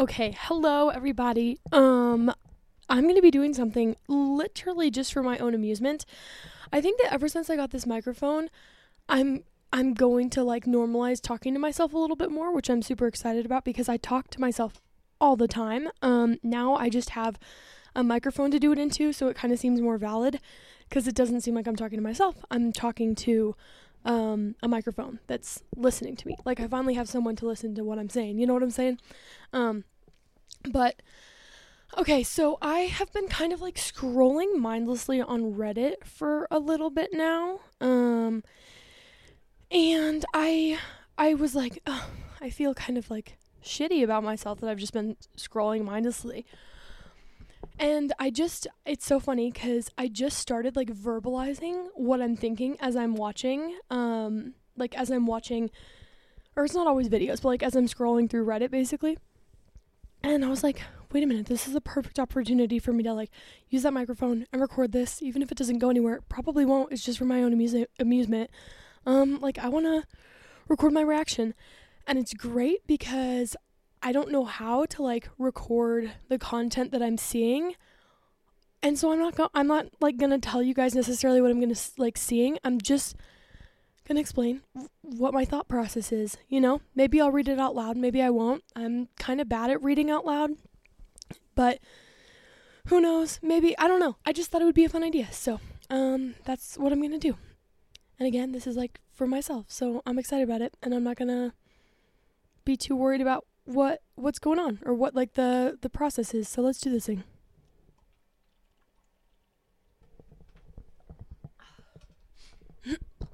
Okay, hello everybody. Um I'm going to be doing something literally just for my own amusement. I think that ever since I got this microphone, I'm I'm going to like normalize talking to myself a little bit more, which I'm super excited about because I talk to myself all the time. Um now I just have a microphone to do it into, so it kind of seems more valid because it doesn't seem like I'm talking to myself. I'm talking to um, a microphone that's listening to me. Like I finally have someone to listen to what I'm saying. You know what I'm saying? Um, but okay, so I have been kind of like scrolling mindlessly on Reddit for a little bit now. Um, and I I was like, oh, I feel kind of like shitty about myself that I've just been scrolling mindlessly. And I just, it's so funny because I just started like verbalizing what I'm thinking as I'm watching, um, like as I'm watching, or it's not always videos, but like as I'm scrolling through Reddit basically. And I was like, wait a minute, this is a perfect opportunity for me to like use that microphone and record this, even if it doesn't go anywhere. It probably won't. It's just for my own amuse- amusement. Um, like I want to record my reaction, and it's great because I don't know how to like record the content that I'm seeing. And so I'm not go- I'm not like going to tell you guys necessarily what I'm to like seeing. I'm just to explain what my thought process is, you know? Maybe I'll read it out loud, maybe I won't. I'm kind of bad at reading out loud. But who knows? Maybe I don't know. I just thought it would be a fun idea. So, um that's what I'm going to do. And again, this is like for myself. So, I'm excited about it and I'm not going to be too worried about what what's going on or what like the the process is. So let's do this thing.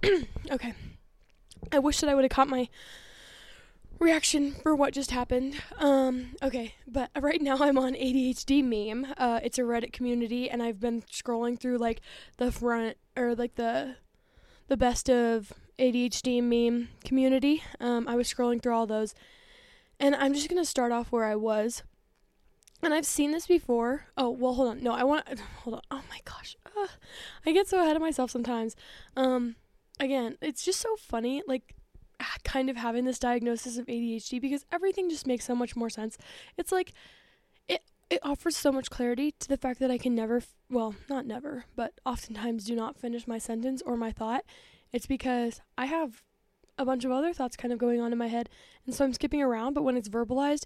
okay. I wish that I would have caught my reaction for what just happened. Um, okay, but right now I'm on ADHD meme. Uh, it's a Reddit community, and I've been scrolling through like the front or like the the best of ADHD meme community. Um, I was scrolling through all those, and I'm just to start off where I was. And I've seen this before. Oh, well, hold on. No, I want hold on. Oh my gosh. I get so ahead of myself sometimes. Um again, it's just so funny like kind of having this diagnosis of ADHD because everything just makes so much more sense. It's like it it offers so much clarity to the fact that I can never f- well, not never, but oftentimes do not finish my sentence or my thought. It's because I have a bunch of other thoughts kind of going on in my head. And so I'm skipping around, but when it's verbalized,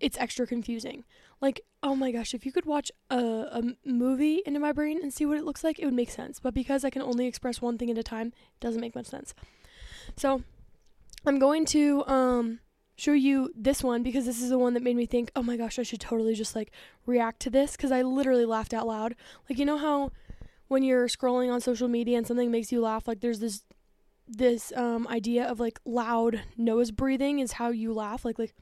it's extra confusing. Like, oh my gosh, if you could watch a, a movie into my brain and see what it looks like, it would make sense. But because I can only express one thing at a time, it doesn't make much sense. So I'm going to um, show you this one because this is the one that made me think, oh my gosh, I should totally just like react to this because I literally laughed out loud. Like, you know how when you're scrolling on social media and something makes you laugh, like there's this this um idea of like loud nose breathing is how you laugh like like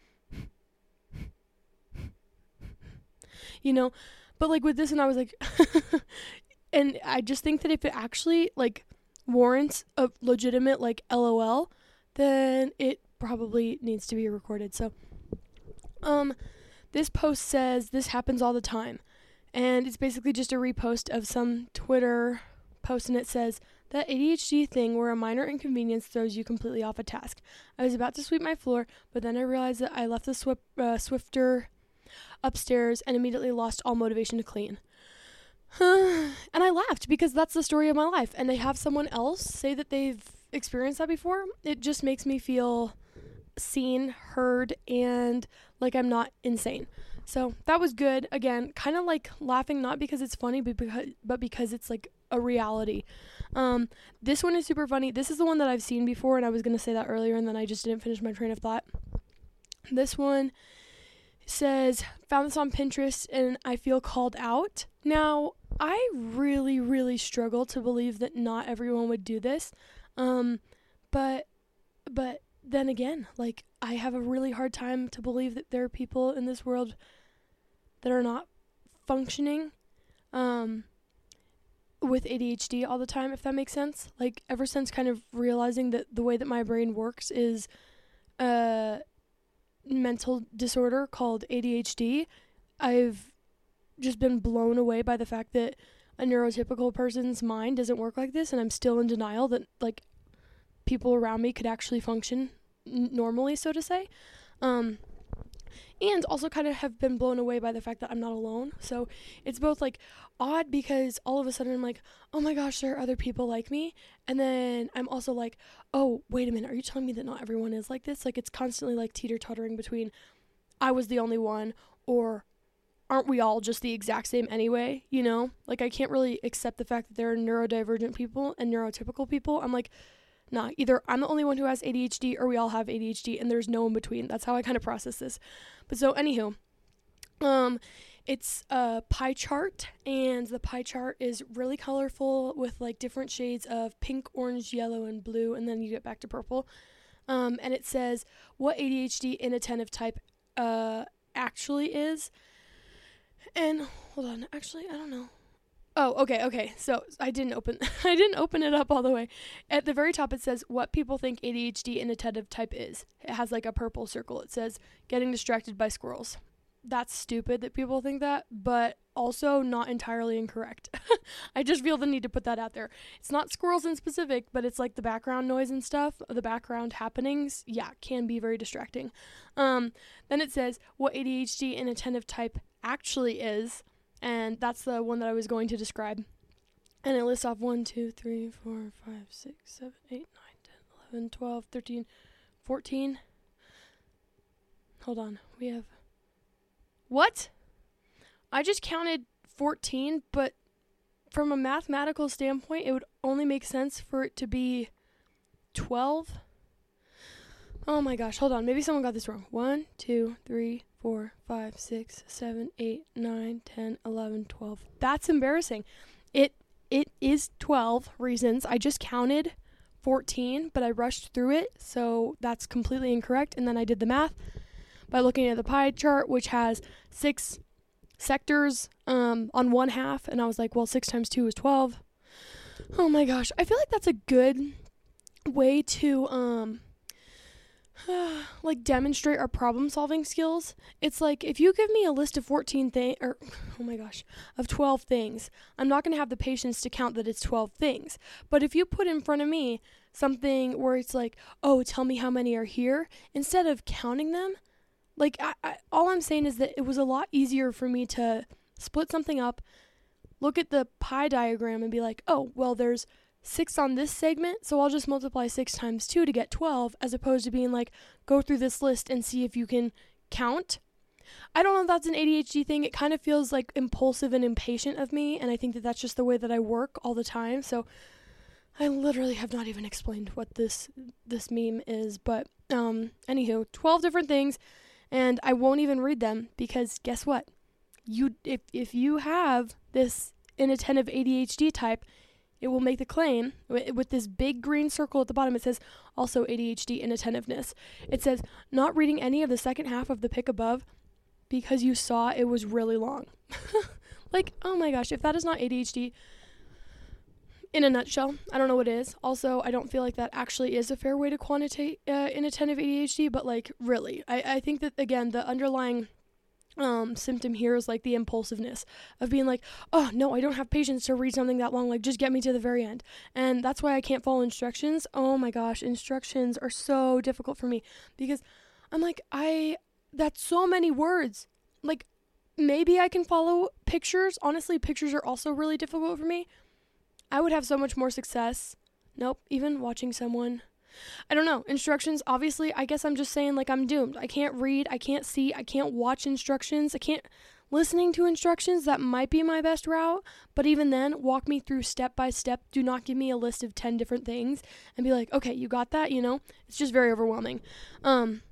you know? But like with this and I was like and I just think that if it actually like warrants a legitimate like LOL then it probably needs to be recorded. So um this post says this happens all the time. And it's basically just a repost of some Twitter post and it says that ADHD thing where a minor inconvenience throws you completely off a task. I was about to sweep my floor, but then I realized that I left the swi- uh, Swiffer upstairs and immediately lost all motivation to clean. and I laughed because that's the story of my life. And to have someone else say that they've experienced that before, it just makes me feel seen, heard, and like I'm not insane. So that was good. Again, kind of like laughing not because it's funny, but because but because it's like a reality. Um, this one is super funny. This is the one that I've seen before, and I was gonna say that earlier, and then I just didn't finish my train of thought. This one says, "Found this on Pinterest, and I feel called out." Now, I really, really struggle to believe that not everyone would do this, um, but, but then again, like I have a really hard time to believe that there are people in this world that are not functioning. Um, with ADHD all the time, if that makes sense. Like ever since kind of realizing that the way that my brain works is a mental disorder called ADHD, I've just been blown away by the fact that a neurotypical person's mind doesn't work like this and I'm still in denial that like people around me could actually function n- normally, so to say. Um and also kind of have been blown away by the fact that I'm not alone. So it's both like odd because all of a sudden I'm like, oh my gosh, there are other people like me. And then I'm also like, oh, wait a minute, are you telling me that not everyone is like this? Like it's constantly like teeter tottering between I was the only one or aren't we all just the exact same anyway? You know? Like I can't really accept the fact that there are neurodivergent people and neurotypical people. I'm like, nah, either I'm the only one who has ADHD or we all have ADHD and there's no in between. That's how I kind of process this. But so anywho, um it's a pie chart and the pie chart is really colorful with like different shades of pink, orange, yellow and blue and then you get back to purple. Um and it says what ADHD inattentive type uh actually is. And hold on, actually I don't know. Oh, okay, okay. So I didn't open I didn't open it up all the way. At the very top it says what people think ADHD inattentive type is. It has like a purple circle. It says getting distracted by squirrels. That's stupid that people think that, but also not entirely incorrect. I just feel the need to put that out there. It's not squirrels in specific, but it's like the background noise and stuff, the background happenings, yeah, can be very distracting. Um, then it says what ADHD inattentive type actually is and that's the one that I was going to describe. And it lists off 1, 2, 3, 4, 5, 6, 7, 8, 9, 10, 11, 12, 13, 14. Hold on. We have. What? I just counted 14, but from a mathematical standpoint, it would only make sense for it to be 12. Oh my gosh, hold on. Maybe someone got this wrong. 1, 2, 3, 4, 5, 6, 7, 8, 9, 10, 11, 12. That's embarrassing. It it is 12 reasons. I just counted 14, but I rushed through it, so that's completely incorrect. And then I did the math by looking at the pie chart, which has six sectors um, on one half, and I was like, well, six times two is 12. Oh my gosh, I feel like that's a good way to um, like demonstrate our problem solving skills. It's like if you give me a list of 14 things or oh my gosh, of 12 things, I'm not going to have the patience to count that it's 12 things. But if you put in front of me something where it's like, "Oh, tell me how many are here," instead of counting them, like I, I, all I'm saying is that it was a lot easier for me to split something up, look at the pie diagram and be like, "Oh, well there's 6 on this segment, so I'll just multiply 6 times 2 to get 12, as opposed to being like, go through this list and see if you can count. I don't know if that's an ADHD thing. It kind of feels like impulsive and impatient of me, and I think that that's just the way that I work all the time. So I literally have not even explained what this this meme is, but um anywho, 12 different things and I won't even read them because guess what? You if if you have this inattentive ADHD type, it will make the claim with this big green circle at the bottom. It says also ADHD inattentiveness. It says not reading any of the second half of the pic above because you saw it was really long. like, oh my gosh, if that is not ADHD in a nutshell, I don't know what is. Also, I don't feel like that actually is a fair way to quantitate uh, inattentive ADHD, but like, really, I, I think that again, the underlying um, symptom here is like the impulsiveness of being like, oh no, I don't have patience to read something that long. Like, just get me to the very end. And that's why I can't follow instructions. Oh my gosh, instructions are so difficult for me because I'm like, I, that's so many words. Like, maybe I can follow pictures. Honestly, pictures are also really difficult for me. I would have so much more success. Nope, even watching someone I don't know. Instructions, obviously, I guess I'm just saying, like, I'm doomed. I can't read, I can't see, I can't watch instructions, I can't. Listening to instructions, that might be my best route, but even then, walk me through step by step. Do not give me a list of 10 different things and be like, okay, you got that, you know? It's just very overwhelming. Um,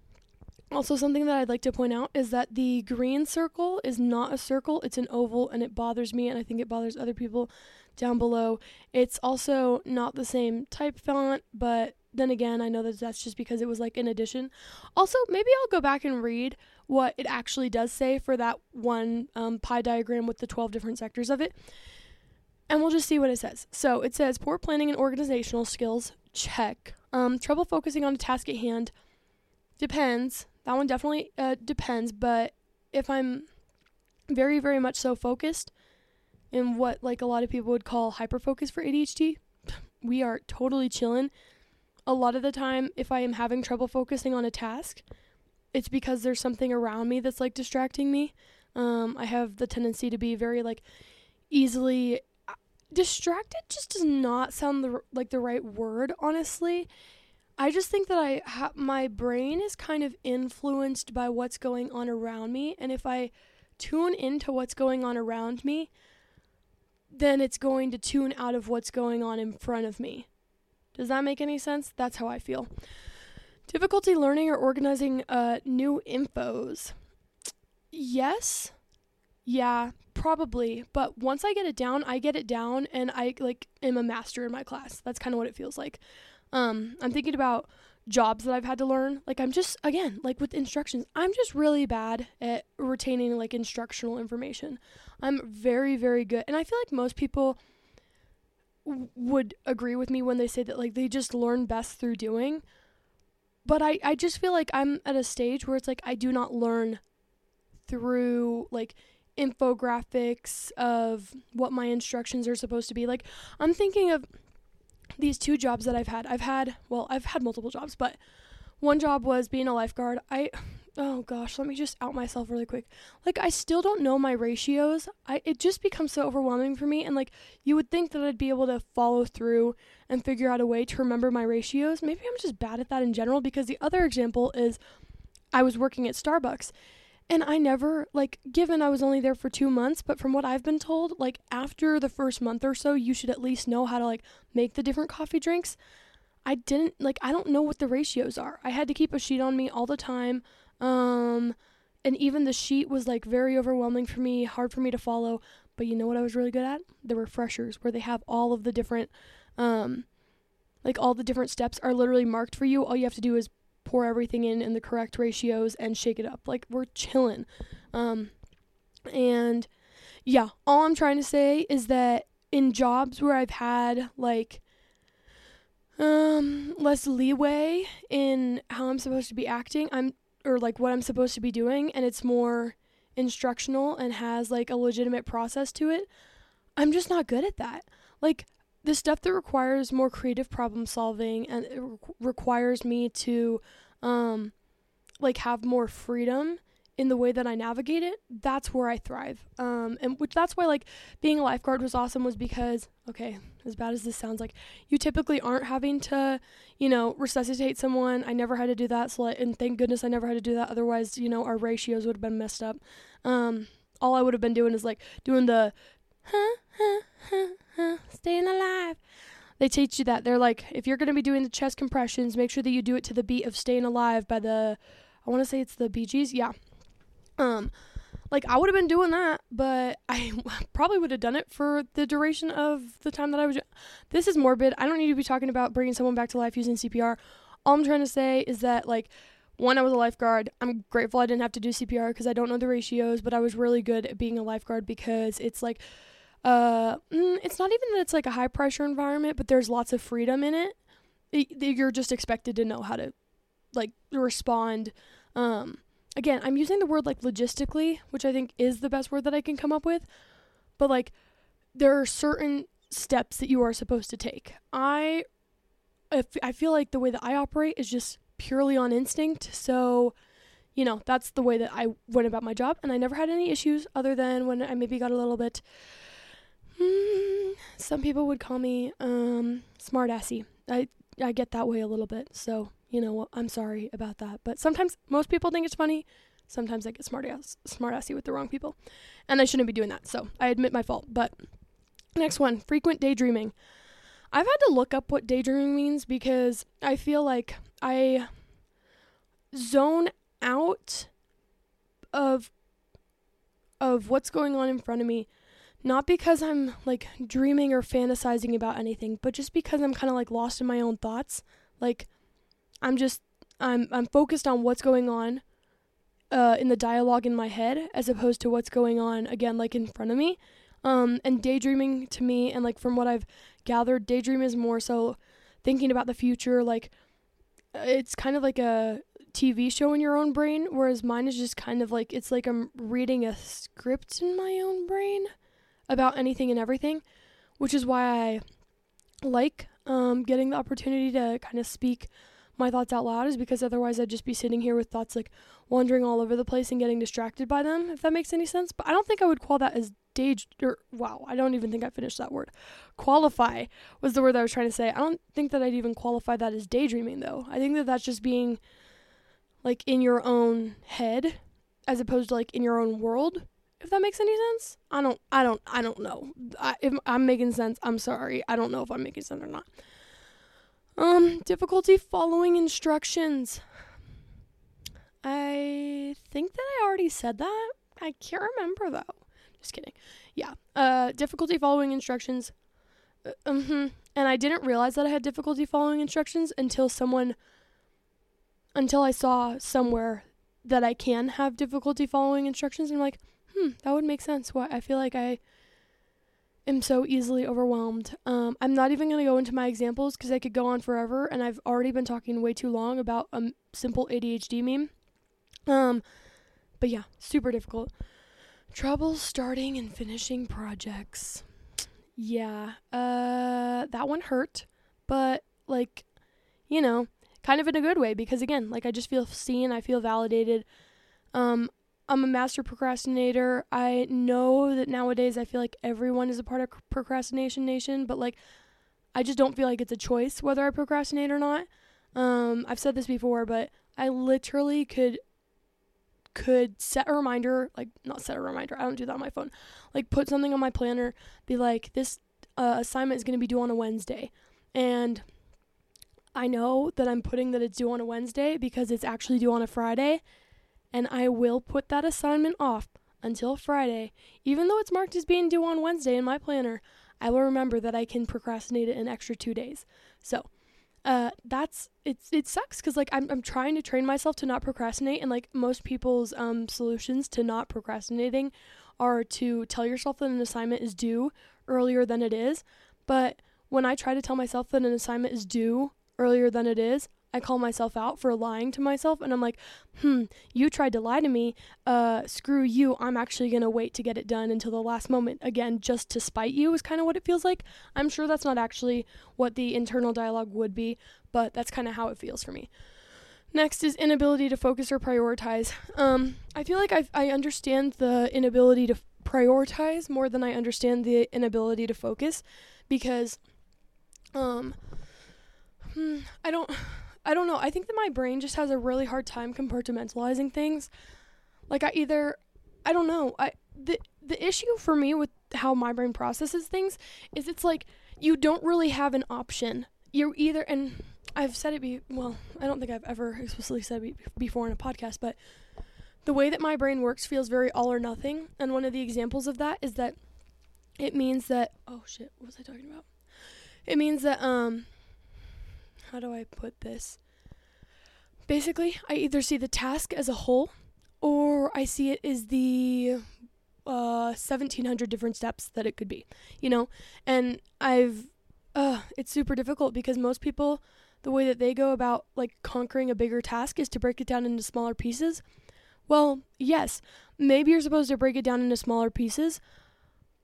also, something that I'd like to point out is that the green circle is not a circle, it's an oval, and it bothers me, and I think it bothers other people down below. It's also not the same type font, but then again, I know that that's just because it was like in addition. Also, maybe I'll go back and read what it actually does say for that one um, pie diagram with the 12 different sectors of it. And we'll just see what it says. So it says poor planning and organizational skills, check. Um, trouble focusing on a task at hand, depends. That one definitely uh, depends, but if I'm very, very much so focused in what like a lot of people would call hyper focus for ADHD, we are totally chilling a lot of the time, if I am having trouble focusing on a task, it's because there's something around me that's like distracting me. Um, I have the tendency to be very like easily uh, distracted. Just does not sound the, like the right word, honestly. I just think that I ha- my brain is kind of influenced by what's going on around me, and if I tune into what's going on around me, then it's going to tune out of what's going on in front of me. Does that make any sense? That's how I feel. Difficulty learning or organizing uh, new infos. Yes. Yeah, probably. But once I get it down, I get it down and I like am a master in my class. That's kind of what it feels like. Um, I'm thinking about jobs that I've had to learn. Like I'm just again, like with instructions, I'm just really bad at retaining like instructional information. I'm very very good. And I feel like most people would agree with me when they say that like they just learn best through doing. But I I just feel like I'm at a stage where it's like I do not learn through like infographics of what my instructions are supposed to be. Like I'm thinking of these two jobs that I've had. I've had, well, I've had multiple jobs, but one job was being a lifeguard. I oh gosh, let me just out myself really quick. Like I still don't know my ratios. I it just becomes so overwhelming for me and like you would think that I'd be able to follow through and figure out a way to remember my ratios. Maybe I'm just bad at that in general because the other example is I was working at Starbucks and I never, like, given I was only there for two months, but from what I've been told, like, after the first month or so, you should at least know how to, like, make the different coffee drinks. I didn't, like, I don't know what the ratios are. I had to keep a sheet on me all the time. Um, and even the sheet was, like, very overwhelming for me, hard for me to follow. But you know what I was really good at? The refreshers, where they have all of the different, um, like, all the different steps are literally marked for you. All you have to do is pour everything in in the correct ratios and shake it up. Like we're chilling. Um, and yeah, all I'm trying to say is that in jobs where I've had like um less leeway in how I'm supposed to be acting, I'm or like what I'm supposed to be doing and it's more instructional and has like a legitimate process to it, I'm just not good at that. Like the stuff that requires more creative problem solving and it re- requires me to um like have more freedom in the way that I navigate it, that's where I thrive. Um, and which that's why like being a lifeguard was awesome was because okay, as bad as this sounds, like you typically aren't having to, you know, resuscitate someone. I never had to do that, so like, and thank goodness I never had to do that. Otherwise, you know, our ratios would have been messed up. Um, all I would have been doing is like doing the, huh, huh, huh, huh, staying alive. They teach you that they're like, if you're gonna be doing the chest compressions, make sure that you do it to the beat of "Staying Alive" by the, I want to say it's the Gees. Yeah, um, like I would have been doing that, but I probably would have done it for the duration of the time that I was. This is morbid. I don't need to be talking about bringing someone back to life using CPR. All I'm trying to say is that like one, I was a lifeguard. I'm grateful I didn't have to do CPR because I don't know the ratios, but I was really good at being a lifeguard because it's like, uh, mm, it's not even that it's like a high pressure environment, but there's lots of freedom in it. it you're just expected to know how to like respond. Um, again, I'm using the word like logistically, which I think is the best word that I can come up with. But like there are certain steps that you are supposed to take. I if I feel like the way that I operate is just purely on instinct. So, you know, that's the way that I went about my job and I never had any issues other than when I maybe got a little bit hmm, some people would call me um smartassy. I I get that way a little bit. So, you know, I'm sorry about that. But sometimes most people think it's funny. Sometimes I get smart ass smart assy with the wrong people. And I shouldn't be doing that. So I admit my fault. But next one, frequent daydreaming. I've had to look up what daydreaming means because I feel like I zone out of of what's going on in front of me not because I'm like dreaming or fantasizing about anything, but just because I'm kind of like lost in my own thoughts. Like I'm just I'm I'm focused on what's going on uh in the dialogue in my head as opposed to what's going on again like in front of me. Um and daydreaming to me and like from what I've gathered, daydream is more so thinking about the future like it's kind of like a TV show in your own brain whereas mine is just kind of like it's like I'm reading a script in my own brain about anything and everything, which is why I like um, getting the opportunity to kind of speak my thoughts out loud is because otherwise I'd just be sitting here with thoughts like wandering all over the place and getting distracted by them, if that makes any sense. But I don't think I would call that as day or wow, I don't even think I finished that word. Qualify was the word I was trying to say. I don't think that I'd even qualify that as daydreaming though. I think that that's just being like in your own head as opposed to like in your own world if that makes any sense i don't i don't i don't know I, if i'm making sense i'm sorry i don't know if i'm making sense or not um difficulty following instructions. I think that i already said that. I can't remember though. Just kidding. Yeah uh difficulty following instructions. Uh, mm-hmm. and i didn't realize that i had difficulty following instructions until someone until i saw somewhere that i can have difficulty following instructions. And i'm like hmm, that would make sense. What I feel like I am so easily overwhelmed. Um, I'm not even going to go into my examples because I could go on forever, and I've already been talking way too long about a simple ADHD meme. Um, but yeah, super difficult. Trouble starting and finishing projects. Yeah, uh, that one hurt, but like, you know, kind of in a good way because again, like I just feel seen, I feel validated. Um, I'm a master procrastinator. I know that nowadays I feel like everyone is a part of procrastination nation, but like I just don't feel like it's a choice whether I procrastinate or not. Um, I've said this before, but I literally could could set a reminder, like not set a reminder. I don't do that on my phone. Like put something on my planner, be like this uh, assignment is going to be due on a Wednesday, and I know that I'm putting that it's due on a Wednesday because it's actually due on a Friday and I will put that assignment off until Friday. Even though it's marked as being due on Wednesday in my planner, I will remember that I can procrastinate it an extra two days. So, uh, that's it's it sucks because like I'm I'm trying to train myself to not procrastinate, and like most people's um solutions to not procrastinating are to tell yourself that an assignment is due earlier than it is. But when I try to tell myself that an assignment is due earlier than it is, I call myself out for lying to myself and I'm like, hmm, you tried to lie to me. Uh, screw you. I'm actually going to wait to get it done until the last moment. Again, just to spite you is kind of what it feels like. I'm sure that's not actually what the internal dialogue would be, but that's kind of how it feels for me. Next is inability to focus or prioritize. Um, I feel like I I understand the inability to prioritize more than I understand the inability to focus because um hmm, I don't I don't know. I think that my brain just has a really hard time compartmentalizing things. Like I either I don't know. I the the issue for me with how my brain processes things is it's like you don't really have an option. You're either and I've said it be well, I don't think I've ever explicitly said it before in a podcast, but the way that my brain works feels very all or nothing, and one of the examples of that is that it means that oh shit, what was I talking about? It means that um how do I put this? Basically, I either see the task as a whole or I see it as the uh 1700 different steps that it could be, you know? And I've uh it's super difficult because most people the way that they go about like conquering a bigger task is to break it down into smaller pieces. Well, yes, maybe you're supposed to break it down into smaller pieces,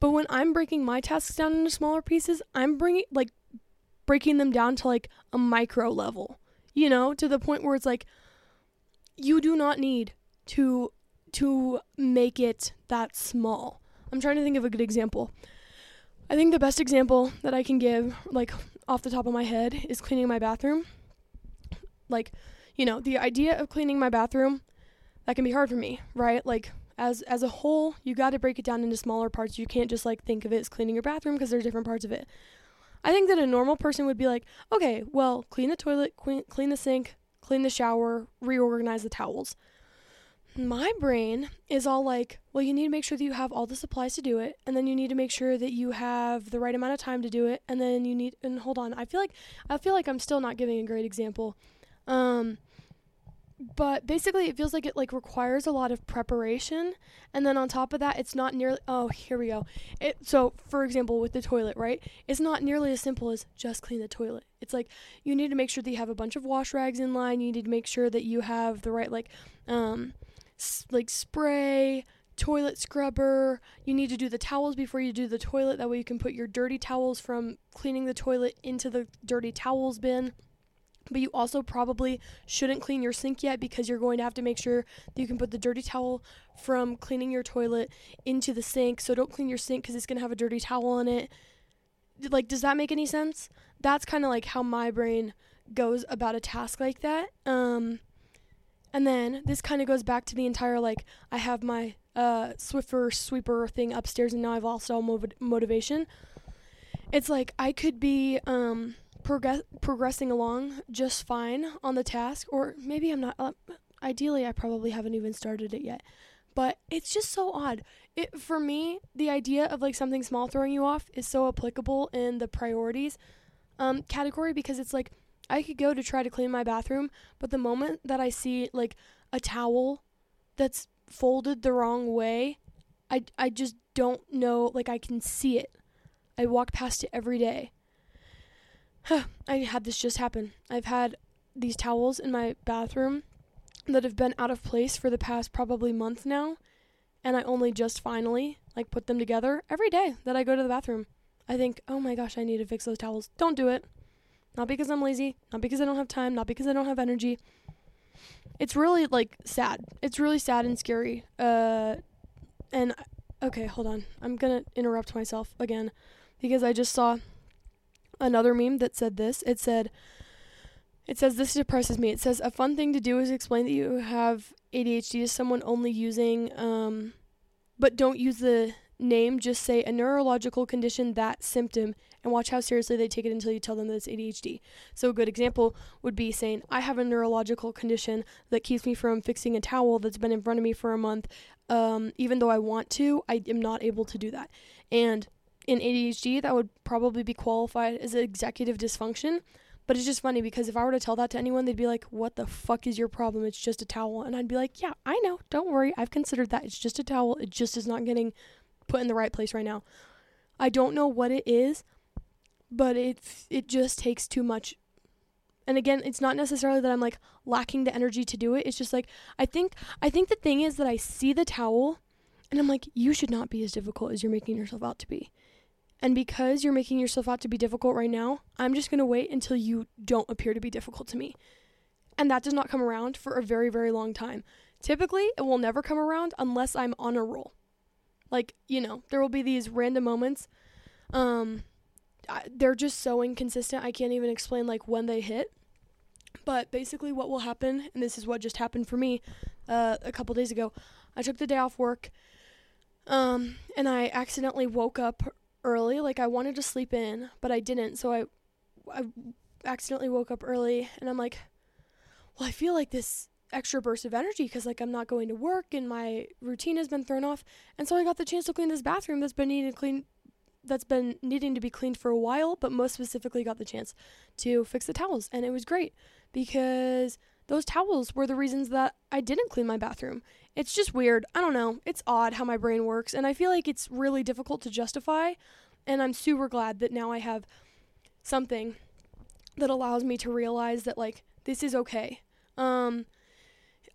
but when I'm breaking my tasks down into smaller pieces, I'm bringing like breaking them down to like a micro level, you know, to the point where it's like you do not need to to make it that small. I'm trying to think of a good example. I think the best example that I can give like off the top of my head is cleaning my bathroom. Like, you know, the idea of cleaning my bathroom that can be hard for me, right? Like as as a whole, you got to break it down into smaller parts. You can't just like think of it as cleaning your bathroom because there's different parts of it. I think that a normal person would be like, okay, well, clean the toilet, clean, clean the sink, clean the shower, reorganize the towels. My brain is all like, well, you need to make sure that you have all the supplies to do it, and then you need to make sure that you have the right amount of time to do it, and then you need and hold on. I feel like I feel like I'm still not giving a great example. Um but basically it feels like it like requires a lot of preparation and then on top of that it's not nearly oh here we go. It so for example with the toilet right? It's not nearly as simple as just clean the toilet. It's like you need to make sure that you have a bunch of wash rags in line. You need to make sure that you have the right like um s- like spray toilet scrubber. You need to do the towels before you do the toilet. That way you can put your dirty towels from cleaning the toilet into the dirty towels bin But you also probably shouldn't clean your sink yet because you're going to have to make sure that you can put the dirty towel from cleaning your toilet into the sink. So don't clean your sink because it's going to have a dirty towel in it. Like, does that make any sense? That's kind of like how my brain goes about a task like that. Um, and then this kind of goes back to the entire like, I have my uh, Swiffer sweeper thing upstairs and now I've lost all mov- motivation. It's like I could be. Um, progress progressing along just fine on the task or maybe I'm not uh, ideally I probably haven't even started it yet. But it's just so odd. It for me the idea of like something small throwing you off is so applicable in the priorities um, category because it's like I could go to try to clean my bathroom but the moment that I see like a towel that's folded the wrong way I I just don't know like I can see it. I walk past it every day I had this just happen. I've had these towels in my bathroom that have been out of place for the past probably month now, and I only just finally like put them together every day that I go to the bathroom. I think, "Oh my gosh, I need to fix those towels." Don't do it. Not because I'm lazy, not because I don't have time, not because I don't have energy. It's really like sad. It's really sad and scary. Uh and okay, hold on. I'm going to interrupt myself again because I just saw another meme that said this. It said, it says, This depresses me. It says, A fun thing to do is explain that you have ADHD to someone only using, um, but don't use the name, just say a neurological condition, that symptom, and watch how seriously they take it until you tell them that it's ADHD. So, a good example would be saying, I have a neurological condition that keeps me from fixing a towel that's been in front of me for a month. Um, even though I want to, I am not able to do that. And in ADHD, that would probably be qualified as executive dysfunction. But it's just funny because if I were to tell that to anyone, they'd be like, What the fuck is your problem? It's just a towel. And I'd be like, Yeah, I know. Don't worry. I've considered that. It's just a towel. It just is not getting put in the right place right now. I don't know what it is, but it it just takes too much. And again, it's not necessarily that I'm like lacking the energy to do it. It's just like I think I think the thing is that I see the towel and I'm like, you should not be as difficult as you're making yourself out to be. And because you're making yourself out to be difficult right now, I'm just going to wait until you don't appear to be difficult to me. And that does not come around for a very, very long time. Typically, it will never come around unless I'm on a roll. Like, you know, there will be these random moments. Um, they're just so inconsistent. I can't even explain like when they hit. But basically, what will happen, and this is what just happened for me uh, a couple days ago. I took the day off work, um, and I accidentally woke up early. Like I wanted to sleep in, but I didn't. So I I accidentally woke up early and I'm like, well, I feel like this extra burst of energy because like I'm not going to work and my routine has been thrown off. And so I got the chance to clean this bathroom that's been needing to clean that's been needing to be cleaned for a while, but most specifically got the chance to fix the towels and it was great because those towels were the reasons that I didn't clean my bathroom. It's just weird. I don't know. It's odd how my brain works, and I feel like it's really difficult to justify. And I'm super glad that now I have something that allows me to realize that, like, this is okay. Um,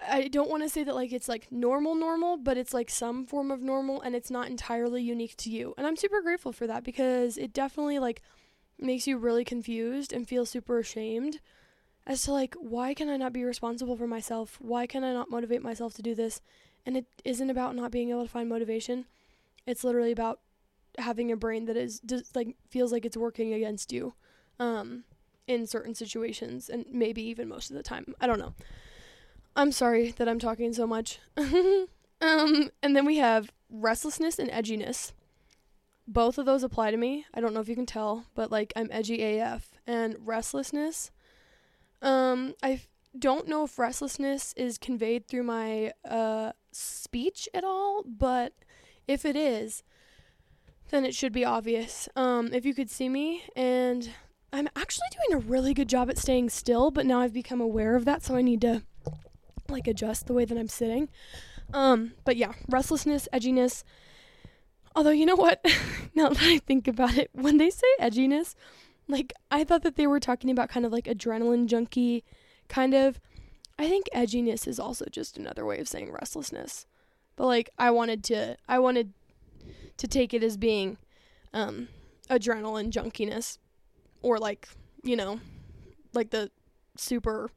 I don't want to say that like it's like normal normal, but it's like some form of normal and it's not entirely unique to you. And I'm super grateful for that because it definitely like makes you really confused and feel super ashamed as to like why can I not be responsible for myself? Why can I not motivate myself to do this? And it isn't about not being able to find motivation. It's literally about having a brain that is just like feels like it's working against you um in certain situations and maybe even most of the time. I don't know. I'm sorry that I'm talking so much. um and then we have restlessness and edginess. Both of those apply to me. I don't know if you can tell, but like I'm edgy AF and restlessness um, I don't know if restlessness is conveyed through my uh, speech at all, but if it is, then it should be obvious. Um, if you could see me, and I'm actually doing a really good job at staying still, but now I've become aware of that, so I need to like adjust the way that I'm sitting. Um, but yeah, restlessness, edginess. Although you know what, now that I think about it, when they say edginess, like, I thought that they were talking about kind of like adrenaline junkie kind of. I think edginess is also just another way of saying restlessness. But like I wanted to I wanted to take it as being um adrenaline junkiness or like, you know, like the super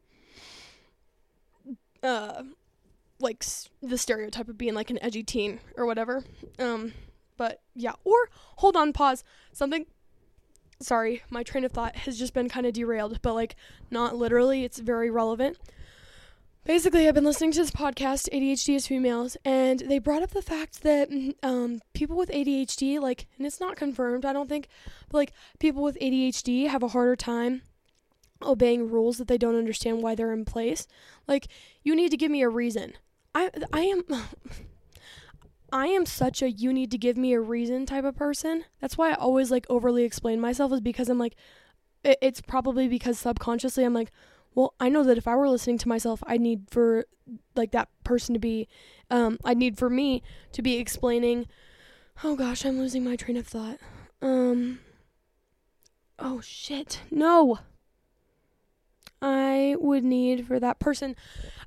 uh like s- the stereotype of being like an edgy teen or whatever. Um but yeah, or hold on pause. Something sorry, my train of thought has just been kind of derailed, but like not literally, it's very relevant. Basically, I've been listening to this podcast, ADHD as Females, and they brought up the fact that mm, um, people with ADHD, like, and it's not confirmed, I don't think, but like, people with ADHD have a harder time obeying rules that they don't understand why they're in place. Like, you need to give me a reason. I, I am. I am such a you need to give me a reason type of person. That's why I always like overly explain myself is because I'm like it, it's probably because subconsciously I'm like, well, I know that if I were listening to myself, I'd need for like that person to be um I need for me to be explaining Oh gosh, I'm losing my train of thought. Um Oh shit. No. I would need for that person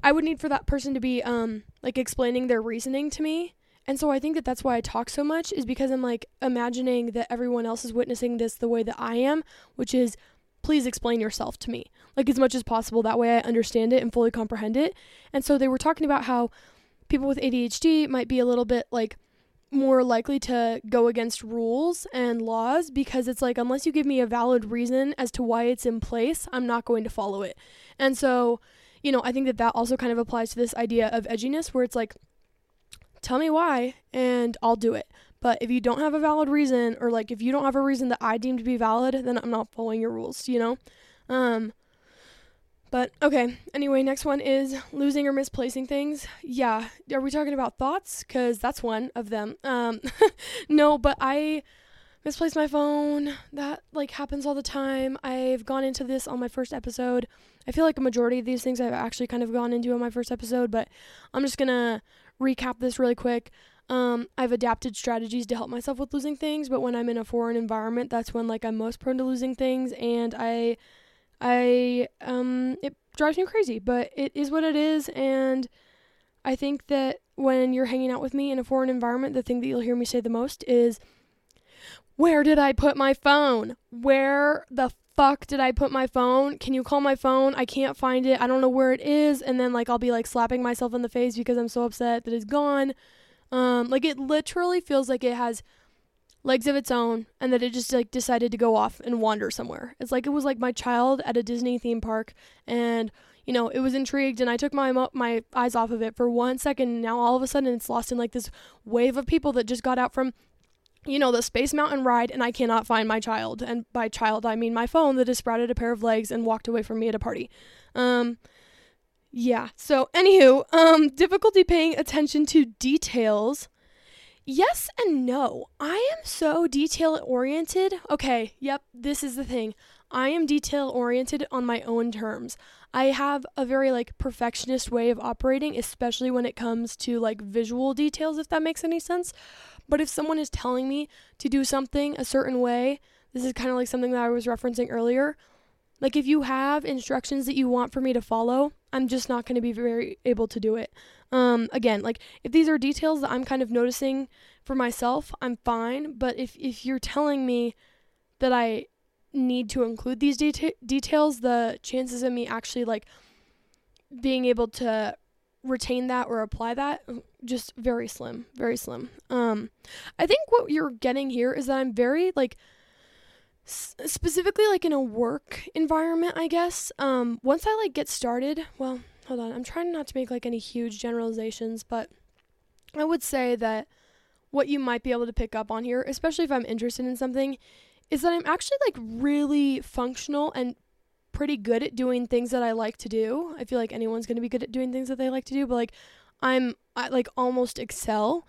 I would need for that person to be um like explaining their reasoning to me. And so I think that that's why I talk so much is because I'm like imagining that everyone else is witnessing this the way that I am, which is please explain yourself to me. Like as much as possible that way I understand it and fully comprehend it. And so they were talking about how people with ADHD might be a little bit like more likely to go against rules and laws because it's like unless you give me a valid reason as to why it's in place, I'm not going to follow it. And so, you know, I think that that also kind of applies to this idea of edginess where it's like tell me why and I'll do it. But if you don't have a valid reason or like if you don't have a reason that I deem to be valid, then I'm not following your rules, you know? Um but okay, anyway, next one is losing or misplacing things. Yeah, are we talking about thoughts? Cuz that's one of them. Um no, but I misplaced my phone. That like happens all the time. I've gone into this on my first episode. I feel like a majority of these things I've actually kind of gone into on my first episode, but I'm just to recap this really quick. Um, I've adapted strategies to help myself with losing things, but when I'm in a foreign environment, that's when like I'm most prone to losing things, and I, I, um, it drives me crazy, but it is what it is, and I think that when you're hanging out with me in a foreign environment, the thing that you'll hear me say the most is, "Where did I put my phone? Where the fuck did I put my phone? Can you call my phone? I can't find it. I don't know where it is." And then like I'll be like slapping myself in the face because I'm so upset that it's gone. Um, like it literally feels like it has legs of its own and that it just like decided to go off and wander somewhere. It's like it was like my child at a Disney theme park and you know, it was intrigued and I took my my eyes off of it for one second and now all of a sudden it's lost in like this wave of people that just got out from you know, the Space Mountain ride and I cannot find my child. And by child I mean my phone that has sprouted a pair of legs and walked away from me at a party. Um yeah. So, anywho, um, difficulty paying attention to details. Yes and no. I am so detail oriented. Okay, yep, this is the thing. I am detail oriented on my own terms. I have a very like perfectionist way of operating, especially when it comes to like visual details if that makes any sense. But if someone is telling me to do something a certain way, this is kind of like something that I was referencing earlier. Like if you have instructions that you want for me to follow, I'm just not going to be very able to do it. Um, again, like if these are details that I'm kind of noticing for myself, I'm fine. But if if you're telling me that I need to include these deta- details, the chances of me actually like being able to retain that or apply that just very slim, very slim. Um, I think what you're getting here is that I'm very like specifically like in a work environment, I guess. Um, once I like get started, well, hold on, I'm trying not to make like any huge generalizations, but I would say that what you might be able to pick up on here, especially if I'm interested in something, is that I'm actually like really functional and pretty good at doing things that I like to do. I feel like anyone's going to be good at doing things that they like to do, but like I'm I like almost excel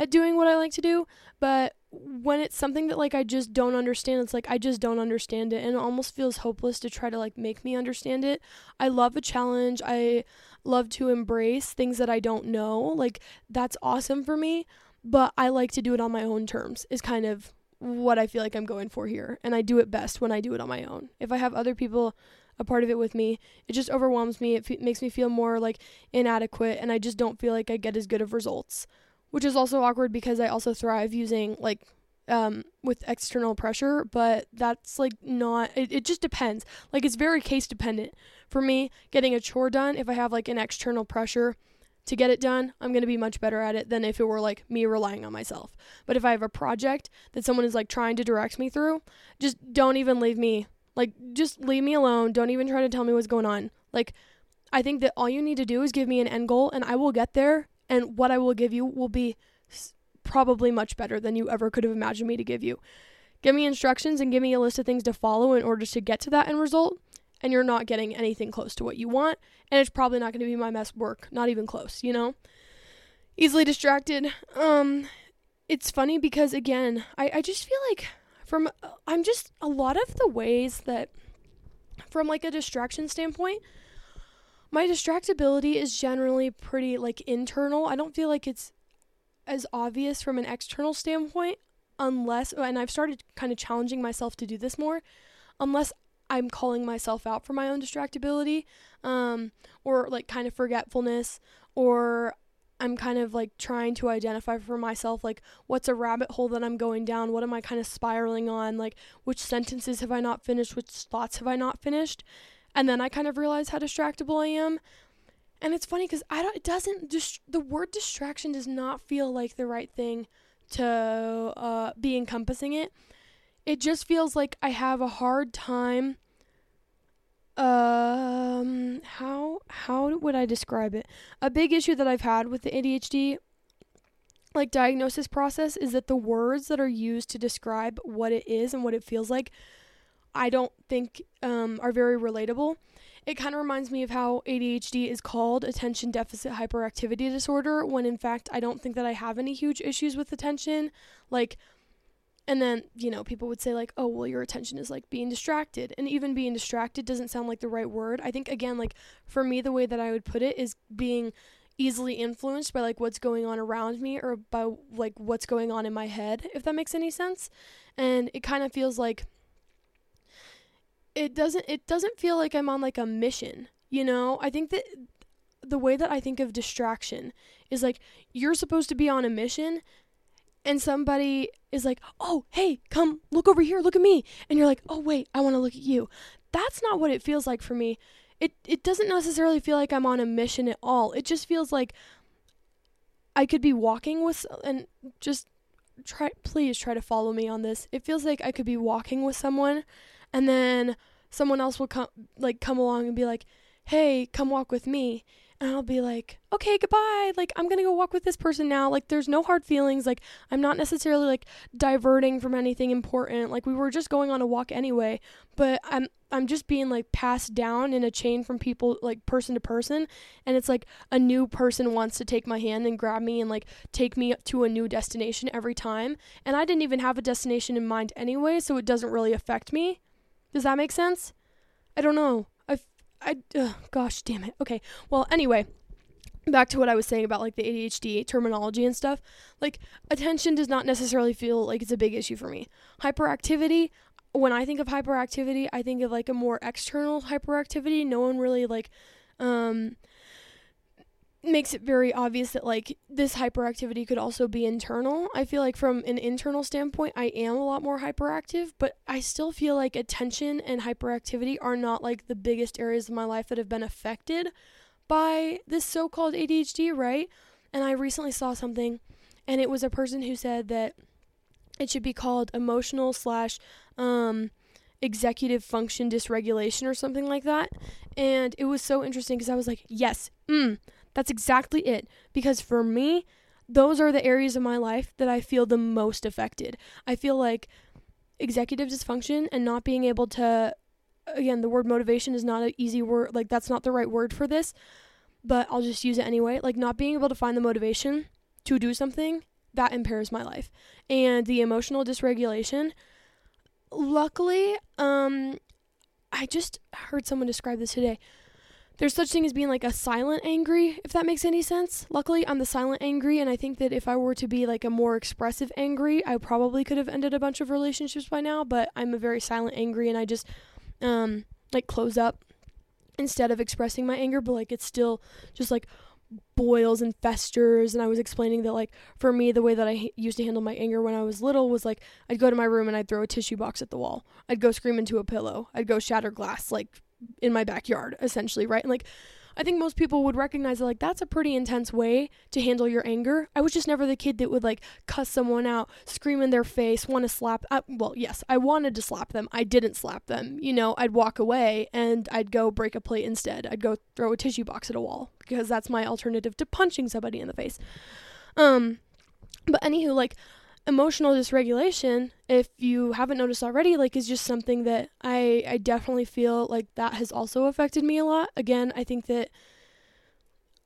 at doing what I like to do, but when it's something that like I just don't understand, it's like I just don't understand it and it almost feels hopeless to try to like make me understand it. I love a challenge. I love to embrace things that I don't know. Like that's awesome for me, but I like to do it on my own terms. Is kind of what I feel like I'm going for here, and I do it best when I do it on my own. If I have other people a part of it with me, it just overwhelms me. It makes me feel more like inadequate, and I just don't feel like I get as good of results which is also awkward because I also thrive using like um with external pressure, but that's like not it, it just depends. Like it's very case dependent. For me, getting a chore done, if I have like an external pressure to get it done, I'm going to be much better at it than if it were like me relying on myself. But if I have a project that someone is like trying to direct me through, just don't even leave me. Like just leave me alone. Don't even try to tell me what's going on. Like I think that all you need to do is give me an end goal and I will get there and what I will give you will be probably much better than you ever could have imagined me to give you. Give me instructions and give me a list of things to follow in order to get to that end result, and you're not getting anything close to what you want, and it's probably not going to be my best work, not even close, you know? Easily distracted. Um, it's funny because, again, I, I just feel like from, I'm just, a lot of the ways that, from like a distraction standpoint, my distractibility is generally pretty like internal. I don't feel like it's as obvious from an external standpoint unless and I've started kind of challenging myself to do this more unless I'm calling myself out for my own distractibility um, or like kind of forgetfulness or I'm kind of like trying to identify for myself like what's a rabbit hole that I'm going down what am I kind of spiraling on like which sentences have I not finished which thoughts have I not finished and then I kind of realize how distractible I am and it's funny because I don't. It doesn't. The word distraction does not feel like the right thing to uh, be encompassing it. It just feels like I have a hard time. Um, how how would I describe it? A big issue that I've had with the ADHD like diagnosis process is that the words that are used to describe what it is and what it feels like I don't think um, are very relatable. It kind of reminds me of how ADHD is called attention deficit hyperactivity disorder, when in fact, I don't think that I have any huge issues with attention. Like, and then, you know, people would say, like, oh, well, your attention is like being distracted. And even being distracted doesn't sound like the right word. I think, again, like, for me, the way that I would put it is being easily influenced by like what's going on around me or by like what's going on in my head if that makes any sense and it kind of feels like it doesn't it doesn't feel like I'm on like a mission, you know? I think that the way that I think of distraction is like you're supposed to be on a mission and somebody is like, "Oh, hey, come look over here, look at me." And you're like, "Oh, wait, I want to look at you." That's not what it feels like for me. It it doesn't necessarily feel like I'm on a mission at all. It just feels like I could be walking with and just try please try to follow me on this. It feels like I could be walking with someone and then someone else will come like come along and be like, "Hey, come walk with me." And I'll be like, "Okay, goodbye. Like I'm going to go walk with this person now. Like there's no hard feelings. Like I'm not necessarily like diverting from anything important. Like we were just going on a walk anyway, but I'm I'm just being like passed down in a chain from people like person to person and it's like a new person wants to take my hand and grab me and like take me to a new destination every time and I didn't even have a destination in mind anyway so it doesn't really affect me does that make sense? I don't know. I, ugh, gosh damn it. Okay. Well, anyway, back to what I was saying about like the ADHD terminology and stuff. Like, attention does not necessarily feel like it's a big issue for me. Hyperactivity, when I think of hyperactivity, I think of like a more external hyperactivity. No one really like, um, makes it very obvious that like this hyperactivity could also be internal. I feel like from an internal standpoint, I am a lot more hyperactive, but I still feel like attention and hyperactivity are not like the biggest areas of my life that have been affected by this so-called ADHD, right? And I recently saw something and it was a person who said that it should be called emotional slash um executive function dysregulation or something like that. And it was so interesting because I was like, yes, mm, that's exactly it. Because for me, those are the areas of my life that I feel the most affected. I feel like executive dysfunction and not being able to again, the word motivation is not an easy word, like that's not the right word for this, but I'll just use it anyway. Like not being able to find the motivation to do something that impairs my life. And the emotional dysregulation luckily um I just heard someone describe this today there's such thing as being like a silent angry, if that makes any sense. Luckily, I'm the silent angry, and I think that if I were to be like a more expressive angry, I probably could have ended a bunch of relationships by now. But I'm a very silent angry, and I just um like close up instead of expressing my anger. But like it's still just like boils and festers and I was explaining that like for me the way that I h- used to handle my anger when I was little was like I'd go to my room and I'd throw a tissue box at the wall. I'd go scream into a pillow. I'd go shatter glass like in my backyard essentially, right? And like I think most people would recognize that like that's a pretty intense way to handle your anger. I was just never the kid that would like cuss someone out, scream in their face, want to slap. Uh, well, yes, I wanted to slap them. I didn't slap them. You know, I'd walk away and I'd go break a plate instead. I'd go throw a tissue box at a wall because that's my alternative to punching somebody in the face. Um, but anywho, like emotional dysregulation if you haven't noticed already like is just something that i i definitely feel like that has also affected me a lot. Again i think that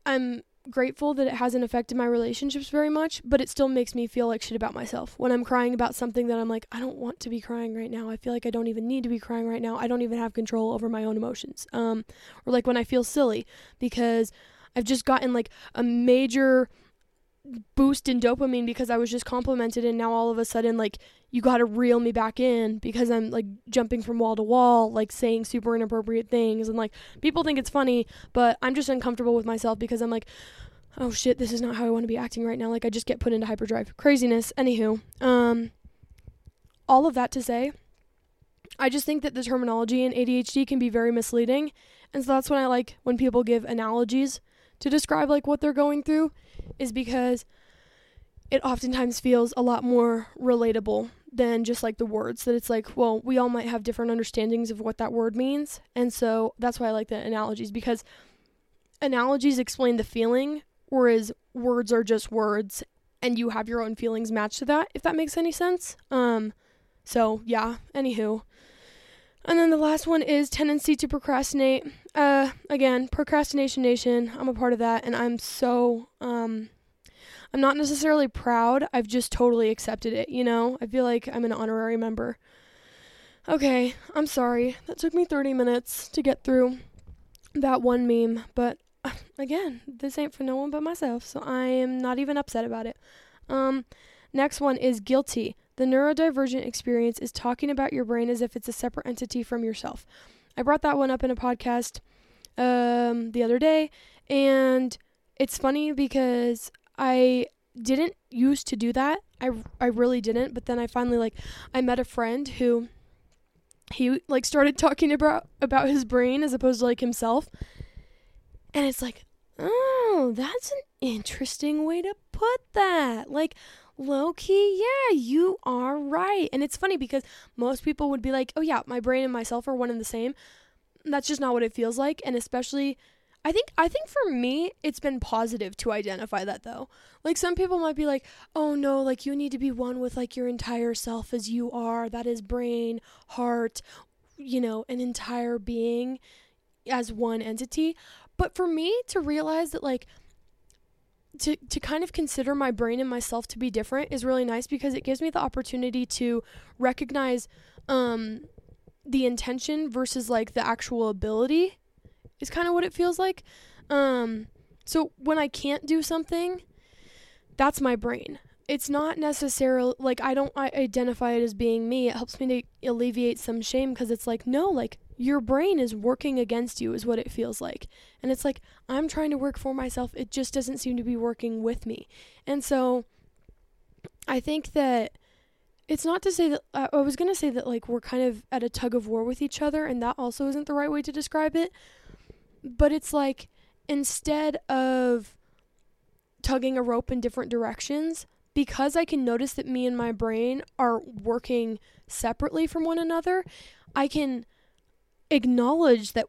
i'm grateful that it hasn't affected my relationships very much but it still makes me feel like shit about myself. When i'm crying about something that i'm like i don't want to be crying right now. I feel like i don't even need to be crying right now. I don't even have control over my own emotions. Um or like when i feel silly because i've just gotten like a major boost in dopamine because I was just complimented and now all of a sudden like you got to reel me back in because I'm like jumping from wall to wall like saying super inappropriate things and like people think it's funny but I'm just uncomfortable with myself because I'm like oh shit this is not how I want to be acting right now. Like I just get put into hyperdrive craziness. Anywho um all of that to say I just think that the terminology in ADHD can be very misleading. And so that's when I like when people give analogies to describe like what they're going through is because it oftentimes feels a lot more relatable than just like the words that it's like well we all might have different understandings of what that word means. And so that's why i like the analogies because analogies explain the feeling whereas words are just words and you have your own feelings matched to that if that makes any sense. Um so yeah anywho and then the last one is tendency to procrastinate. Uh, again, procrastination nation. I'm a part of that, and I'm so um, I'm not necessarily proud. I've just totally accepted it. You know, I feel like I'm an honorary member. Okay, I'm sorry. That took me 30 minutes to get through that one meme, but uh, again, this ain't for no one but myself, so I am not even upset about it. Um, next one is guilty. The neurodivergent experience is talking about your brain as if it's a separate entity from yourself. I brought that one up in a podcast um, the other day, and it's funny because I didn't used to do that. I, I really didn't, but then I finally like I met a friend who he like started talking about about his brain as opposed to like himself. And it's like, "Oh, that's an interesting way to put that." Like low key, yeah, you are right. And it's funny because most people would be like, oh, yeah, my brain and myself are one and the same. That's just not what it feels like. And especially, I think I think for me it's been positive to identify that though. Like some people might be like, "Oh no, like you need to be one with like your entire self as you are. That is brain, heart, you know, an entire being as one entity." But for me to realize that like to to kind of consider my brain and myself to be different is really nice because it gives me the opportunity to recognize um the intention versus like the actual ability is kind of what it feels like. Um so when i can't do something that's my brain. It's not necessarily like i don't identify it as being me. It helps me to alleviate some shame because it's like no like your brain is working against you is what it feels like. And it's like i'm trying to work for myself. It just doesn't seem to be working with me. And so i think that it's not to say that uh, i was going to say that like we're kind of at a tug of war with each other and that also isn't the right way to describe it. But it's like instead of tugging a rope in different directions because i can notice that me and my brain are working separately from one another i can acknowledge that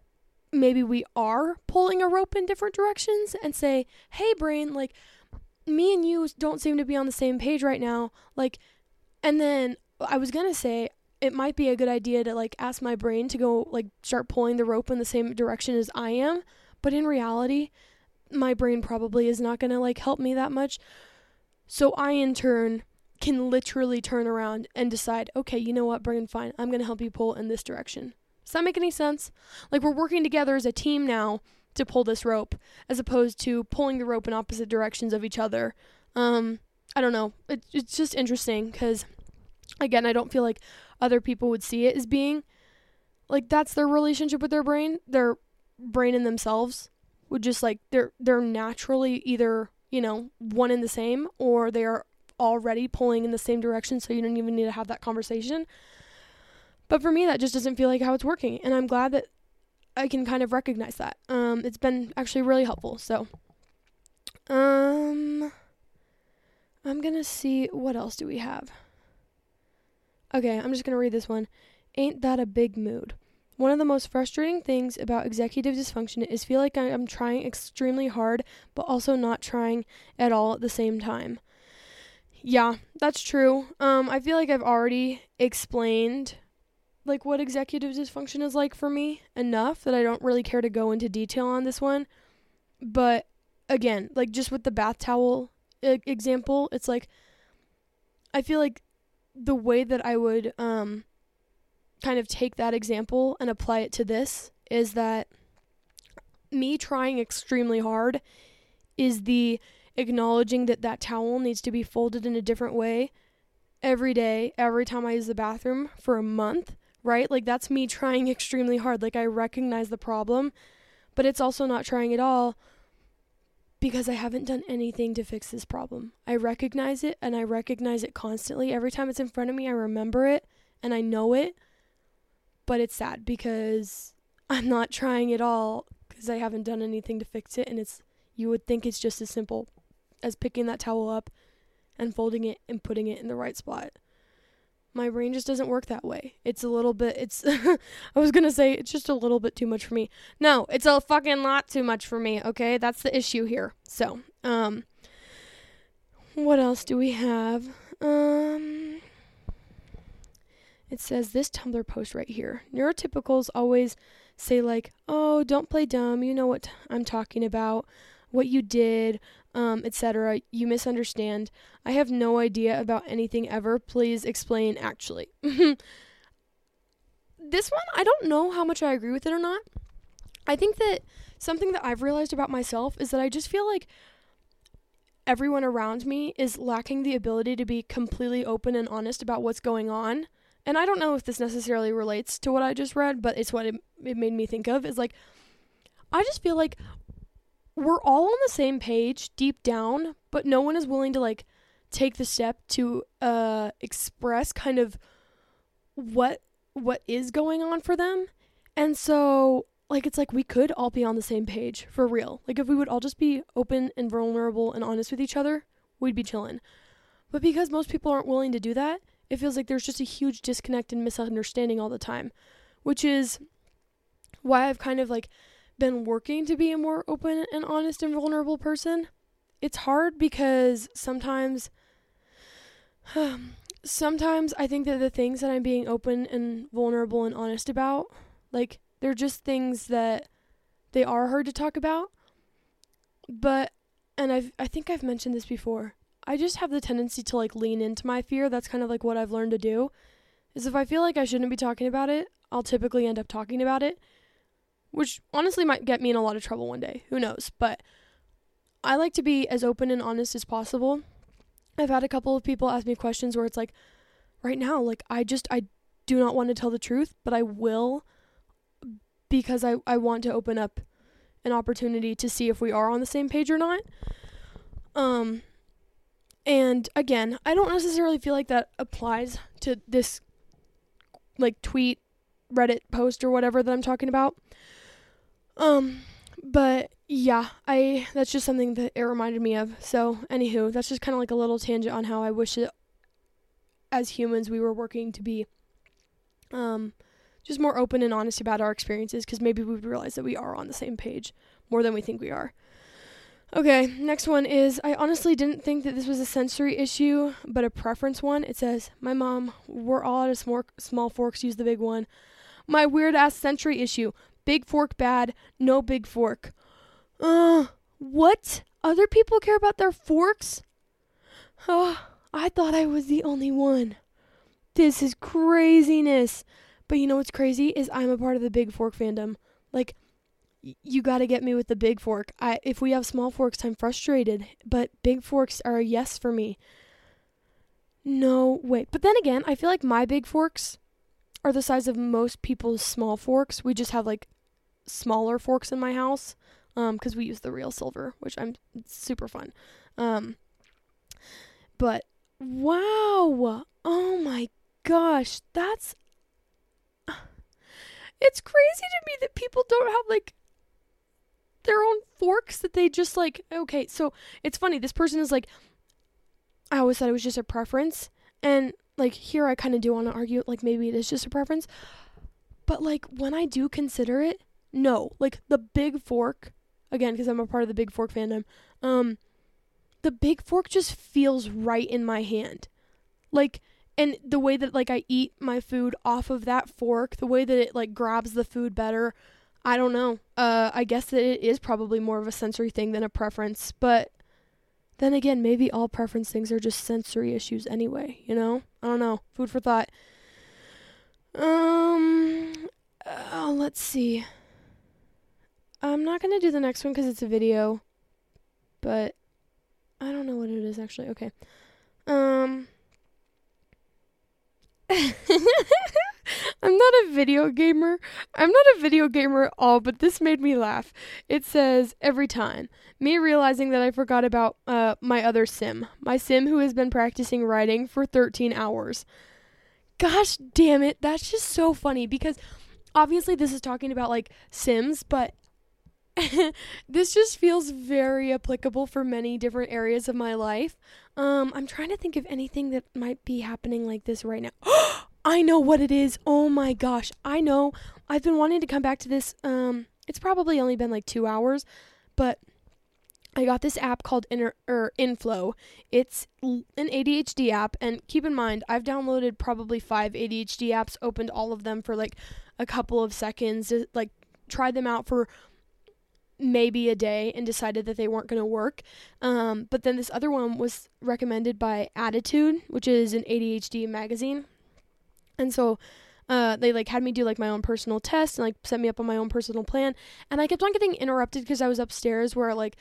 maybe we are pulling a rope in different directions and say, hey, brain, like, me and you don't seem to be on the same page right now. Like, and then I was going to say, it might be a good idea to like ask my brain to go like start pulling the rope in the same direction as I am, but in reality, my brain probably is not going to like help me that much. So I in turn can literally turn around and decide, okay, you know what, brain, fine. I'm going to help you pull in this direction. Does that make any sense? Like we're working together as a team now to pull this rope, as opposed to pulling the rope in opposite directions of each other. Um, I don't know. It, it's just interesting because, again, I don't feel like other people would see it as being like that's their relationship with their brain, their brain and themselves. would just like they're they're naturally either, you know, one and the same or they are already pulling in the same direction so you don't even need to have that conversation. But for me that just doesn't feel like how it's working and I'm glad that I can kind of recognize that. Um it's been actually really helpful. So um I'm going to see what else do we have. Okay, I'm just going to read this one. Ain't that a big mood? One of the most frustrating things about executive dysfunction is feel like I'm trying extremely hard but also not trying at all at the same time. Yeah, that's true. Um I feel like I've already explained like what executive dysfunction is like for me enough that I don't really care to go into detail on this one. But again, like just with the bath towel I- example, it's like I feel like the way that I would um kind of take that example and apply it to this is that me trying extremely hard is the acknowledging that that towel needs to be folded in a different way every day, every time I use the bathroom for a month, right? Like that's me trying extremely hard. Like I recognize the problem, but it's also not trying at all because I haven't done anything to fix this problem. I recognize it and I recognize it constantly. Every time it's in front of me, I remember it and I know it. But it's sad because I'm not trying at all because I haven't done anything to fix it and it's you would think it's just as simple as picking that towel up and folding it and putting it in the right spot. My brain just doesn't work that way. It's a little bit it's I was going to say it's just a little bit too much for me. No, it's a fucking lot too much for me, okay? That's the issue here. So, um what else do we have? Um it says this Tumblr post right here. Neurotypicals always say like, "Oh, don't play dumb. You know what I'm talking about. What you did, um, etc. You misunderstand. I have no idea about anything ever. Please explain actually." this one, I don't know how much I agree with it or not. I think that something that I've realized about myself is that I just feel like everyone around me is lacking the ability to be completely open and honest about what's going on and I don't know if this necessarily relates to what I just read, but it's what it, it made me think of is like, I just feel like we're all on the same page deep down, but no one is willing to like take the step to uh express kind of what what is going on for them. And so like it's like we could all be on the same page for real. Like if we would all just be open and vulnerable and honest with each other, we'd be chilling. But because most people aren't willing to do that, it feels like there's just a huge disconnect and misunderstanding all the time, which is why I've kind of like been working to be a more open and honest and vulnerable person. It's hard because sometimes sometimes I think that the things that I'm being open and vulnerable and honest about, like they're just things that they are hard to talk about. But and I've I think I've mentioned this before. I just have the tendency to like lean into my fear. That's kind of like what I've learned to do. Is if I feel like I shouldn't be talking about it, I'll typically end up talking about it, which honestly might get me in a lot of trouble one day. Who knows? But I like to be as open and honest as possible. I've had a couple of people ask me questions where it's like right now like I just I do not want to tell the truth, but I will because I I want to open up an opportunity to see if we are on the same page or not. Um and again, I don't necessarily feel like that applies to this like tweet, Reddit post or whatever that I'm talking about. Um but yeah, I that's just something that it reminded me of. So, anywho, that's just kind of like a little tangent on how I wish it as humans we were working to be um just more open and honest about our experiences because maybe we would realize that we are on the same page more than we think we are. Okay, next one is I honestly didn't think that this was a sensory issue, but a preference one. It says, My mom, we're all out of small, small forks, use the big one. My weird ass sensory issue. Big fork bad, no big fork. Uh, what? Other people care about their forks? Oh, I thought I was the only one. This is craziness. But you know what's crazy is I'm a part of the big fork fandom. Like, you got to get me with the big fork. I if we have small forks, I'm frustrated, but big forks are a yes for me. No, wait. But then again, I feel like my big forks are the size of most people's small forks. We just have like smaller forks in my house. um cuz we use the real silver, which I'm super fun. Um but wow. Oh my gosh, that's it's crazy to me that people don't have like their own forks that they just like okay so it's funny this person is like i always thought it was just a preference and like here i kind of do want to argue like maybe it is just a preference but like when i do consider it no like the big fork again because i'm a part of the big fork fandom um the big fork just feels right in my hand like and the way that like i eat my food off of that fork the way that it like grabs the food better I don't know. Uh, I guess that it is probably more of a sensory thing than a preference, but then again, maybe all preference things are just sensory issues anyway, you know? I don't know. Food for thought. Um, uh, let's see. I'm not going to do the next one because it's a video, but I don't know what it is actually. Okay. Um, I'm not a video gamer. I'm not a video gamer at all, but this made me laugh. It says every time me realizing that I forgot about uh, my other sim, my sim who has been practicing writing for 13 hours. Gosh damn it, that's just so funny because obviously this is talking about like sims, but this just feels very applicable for many different areas of my life. Um, I'm trying to think of anything that might be happening like this right now. I know what it is. Oh my gosh. I know. I've been wanting to come back to this. Um, it's probably only been like two hours, but I got this app called Inner er, Inflow. It's an ADHD app, and keep in mind, I've downloaded probably five ADHD apps, opened all of them for like a couple of seconds, like tried them out for maybe a day and decided that they weren't going to work. Um, but then this other one was recommended by ADDitude, which is an ADHD magazine. And so uh, they like had me do like my own personal test and like set me up on my own personal plan. And I kept on getting interrupted because I was upstairs where like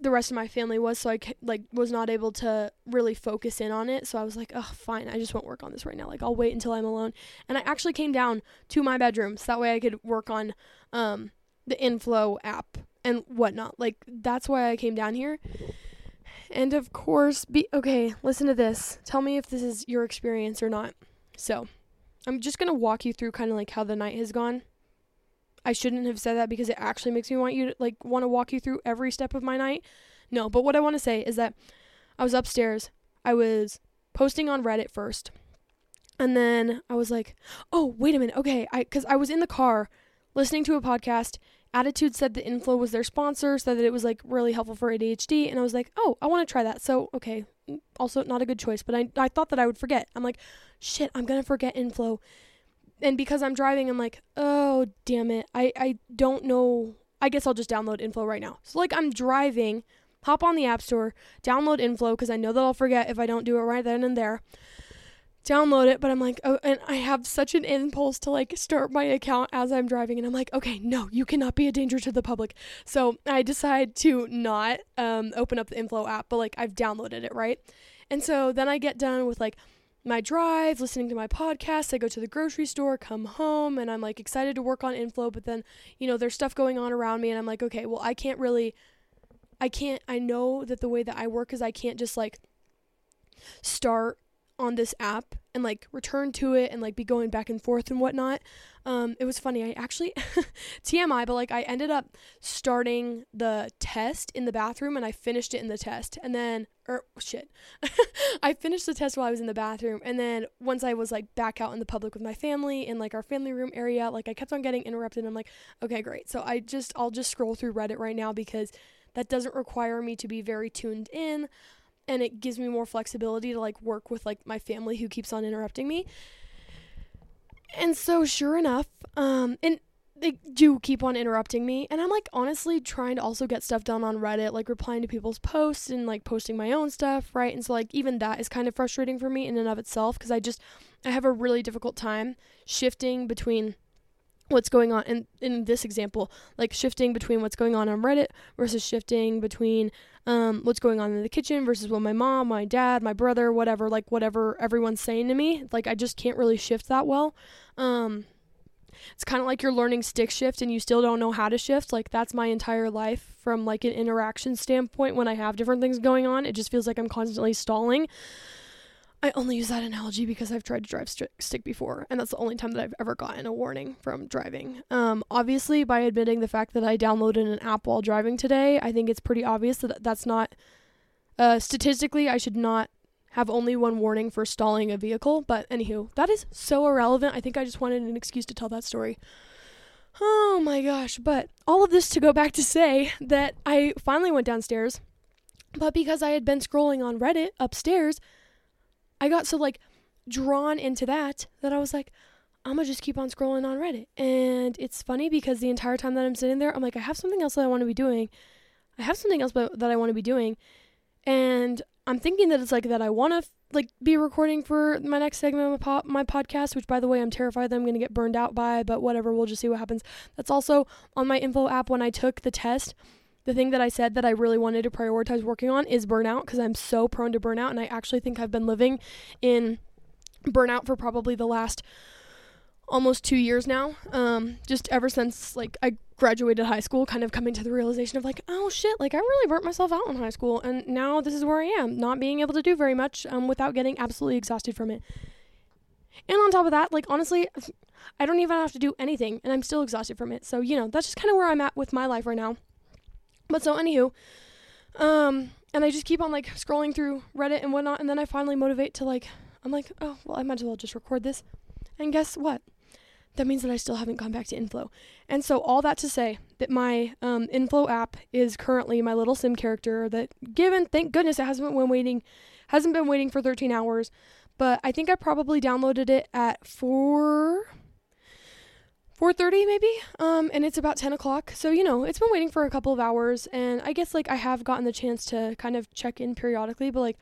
the rest of my family was, so I like was not able to really focus in on it. So I was like, oh, fine, I just won't work on this right now. Like I'll wait until I'm alone. And I actually came down to my bedroom so that way I could work on um, the Inflow app and whatnot. Like that's why I came down here. And of course, be okay. Listen to this. Tell me if this is your experience or not. So, I'm just going to walk you through kind of like how the night has gone. I shouldn't have said that because it actually makes me want you to like want to walk you through every step of my night. No, but what I want to say is that I was upstairs. I was posting on Reddit first. And then I was like, "Oh, wait a minute. Okay, I cuz I was in the car listening to a podcast. ADDitude said the Inflow was their sponsor, said that it was like really helpful for ADHD, and I was like, "Oh, I want to try that." So, okay, mm, also not a good choice, but I I thought that I would forget. I'm like, shit, I'm gonna forget inflow. And because I'm driving, I'm like, oh damn it. I, I don't know I guess I'll just download inflow right now. So like I'm driving, hop on the app store, download inflow because I know that I'll forget if I don't do it right then and there. Download it, but I'm like, oh, and I have such an impulse to like start my account as I'm driving, and I'm like, okay, no, you cannot be a danger to the public. So I decide to not um, open up the inflow app, but like I've downloaded it, right? And so then I get done with like my drive, listening to my podcast. I go to the grocery store, come home, and I'm like excited to work on inflow, but then, you know, there's stuff going on around me, and I'm like, okay, well, I can't really, I can't, I know that the way that I work is I can't just like start on this app and like return to it and like be going back and forth and whatnot. Um, it was funny. I actually TMI, but like I ended up starting the test in the bathroom and I finished it in the test. And then or er, shit. I finished the test while I was in the bathroom and then once I was like back out in the public with my family in like our family room area, like I kept on getting interrupted. I'm like, okay, great. So I just I'll just scroll through Reddit right now because that doesn't require me to be very tuned in and it gives me more flexibility to like work with like my family who keeps on interrupting me. And so sure enough, um and they do keep on interrupting me and I'm like honestly trying to also get stuff done on Reddit, like replying to people's posts and like posting my own stuff, right? And so like even that is kind of frustrating for me in and of itself because I just I have a really difficult time shifting between what's going on in in this example like shifting between what's going on on reddit versus shifting between um, what's going on in the kitchen versus what my mom my dad my brother whatever like whatever everyone's saying to me like i just can't really shift that well um, it's kind of like you're learning stick shift and you still don't know how to shift. Like that's my entire life from like an interaction standpoint when I have different things going on. It just feels like I'm constantly stalling. I only use that analogy because I've tried to drive st- stick before, and that's the only time that I've ever gotten a warning from driving. Um, obviously, by admitting the fact that I downloaded an app while driving today, I think it's pretty obvious that that's not. Uh, statistically, I should not have only one warning for stalling a vehicle. But anywho, that is so irrelevant. I think I just wanted an excuse to tell that story. Oh my gosh. But all of this to go back to say that I finally went downstairs, but because I had been scrolling on Reddit upstairs, I got so like drawn into that that I was like, I'm gonna just keep on scrolling on Reddit. And it's funny because the entire time that I'm sitting there, I'm like, I have something else that I want to be doing. I have something else that I want to be doing. And I'm thinking that it's like that I want to like be recording for my next segment of my, po- my podcast, which by the way, I'm terrified that I'm going to get burned out by, but whatever, we'll just see what happens. That's also on my info app when I took the test the thing that I said that I really wanted to prioritize working on is burnout because I'm so prone to burnout. And I actually think I've been living in burnout for probably the last almost two years now. Um, just ever since like I graduated high school, kind of coming to the realization of like, oh shit, like I really burnt myself out in high school, and now this is where I am, not being able to do very much um, without getting absolutely exhausted from it. And on top of that, like honestly, I don't even have to do anything, and I'm still exhausted from it. So you know, that's just kind of where I'm at with my life right now. But so anywho, um, and I just keep on like scrolling through Reddit and whatnot, and then I finally motivate to like, I'm like, oh well, I might as well just record this. And guess what? That means that I still haven't gone back to Inflow. And so all that to say that my um, Inflow app is currently my little sim character. That given, thank goodness, it hasn't been waiting, hasn't been waiting for 13 hours. But I think I probably downloaded it at four 4.30 maybe? Um, and it's about 10 o'clock. So you know it's been waiting for a couple of hours and i guess like i have gotten the chance to kind of check in periodically but like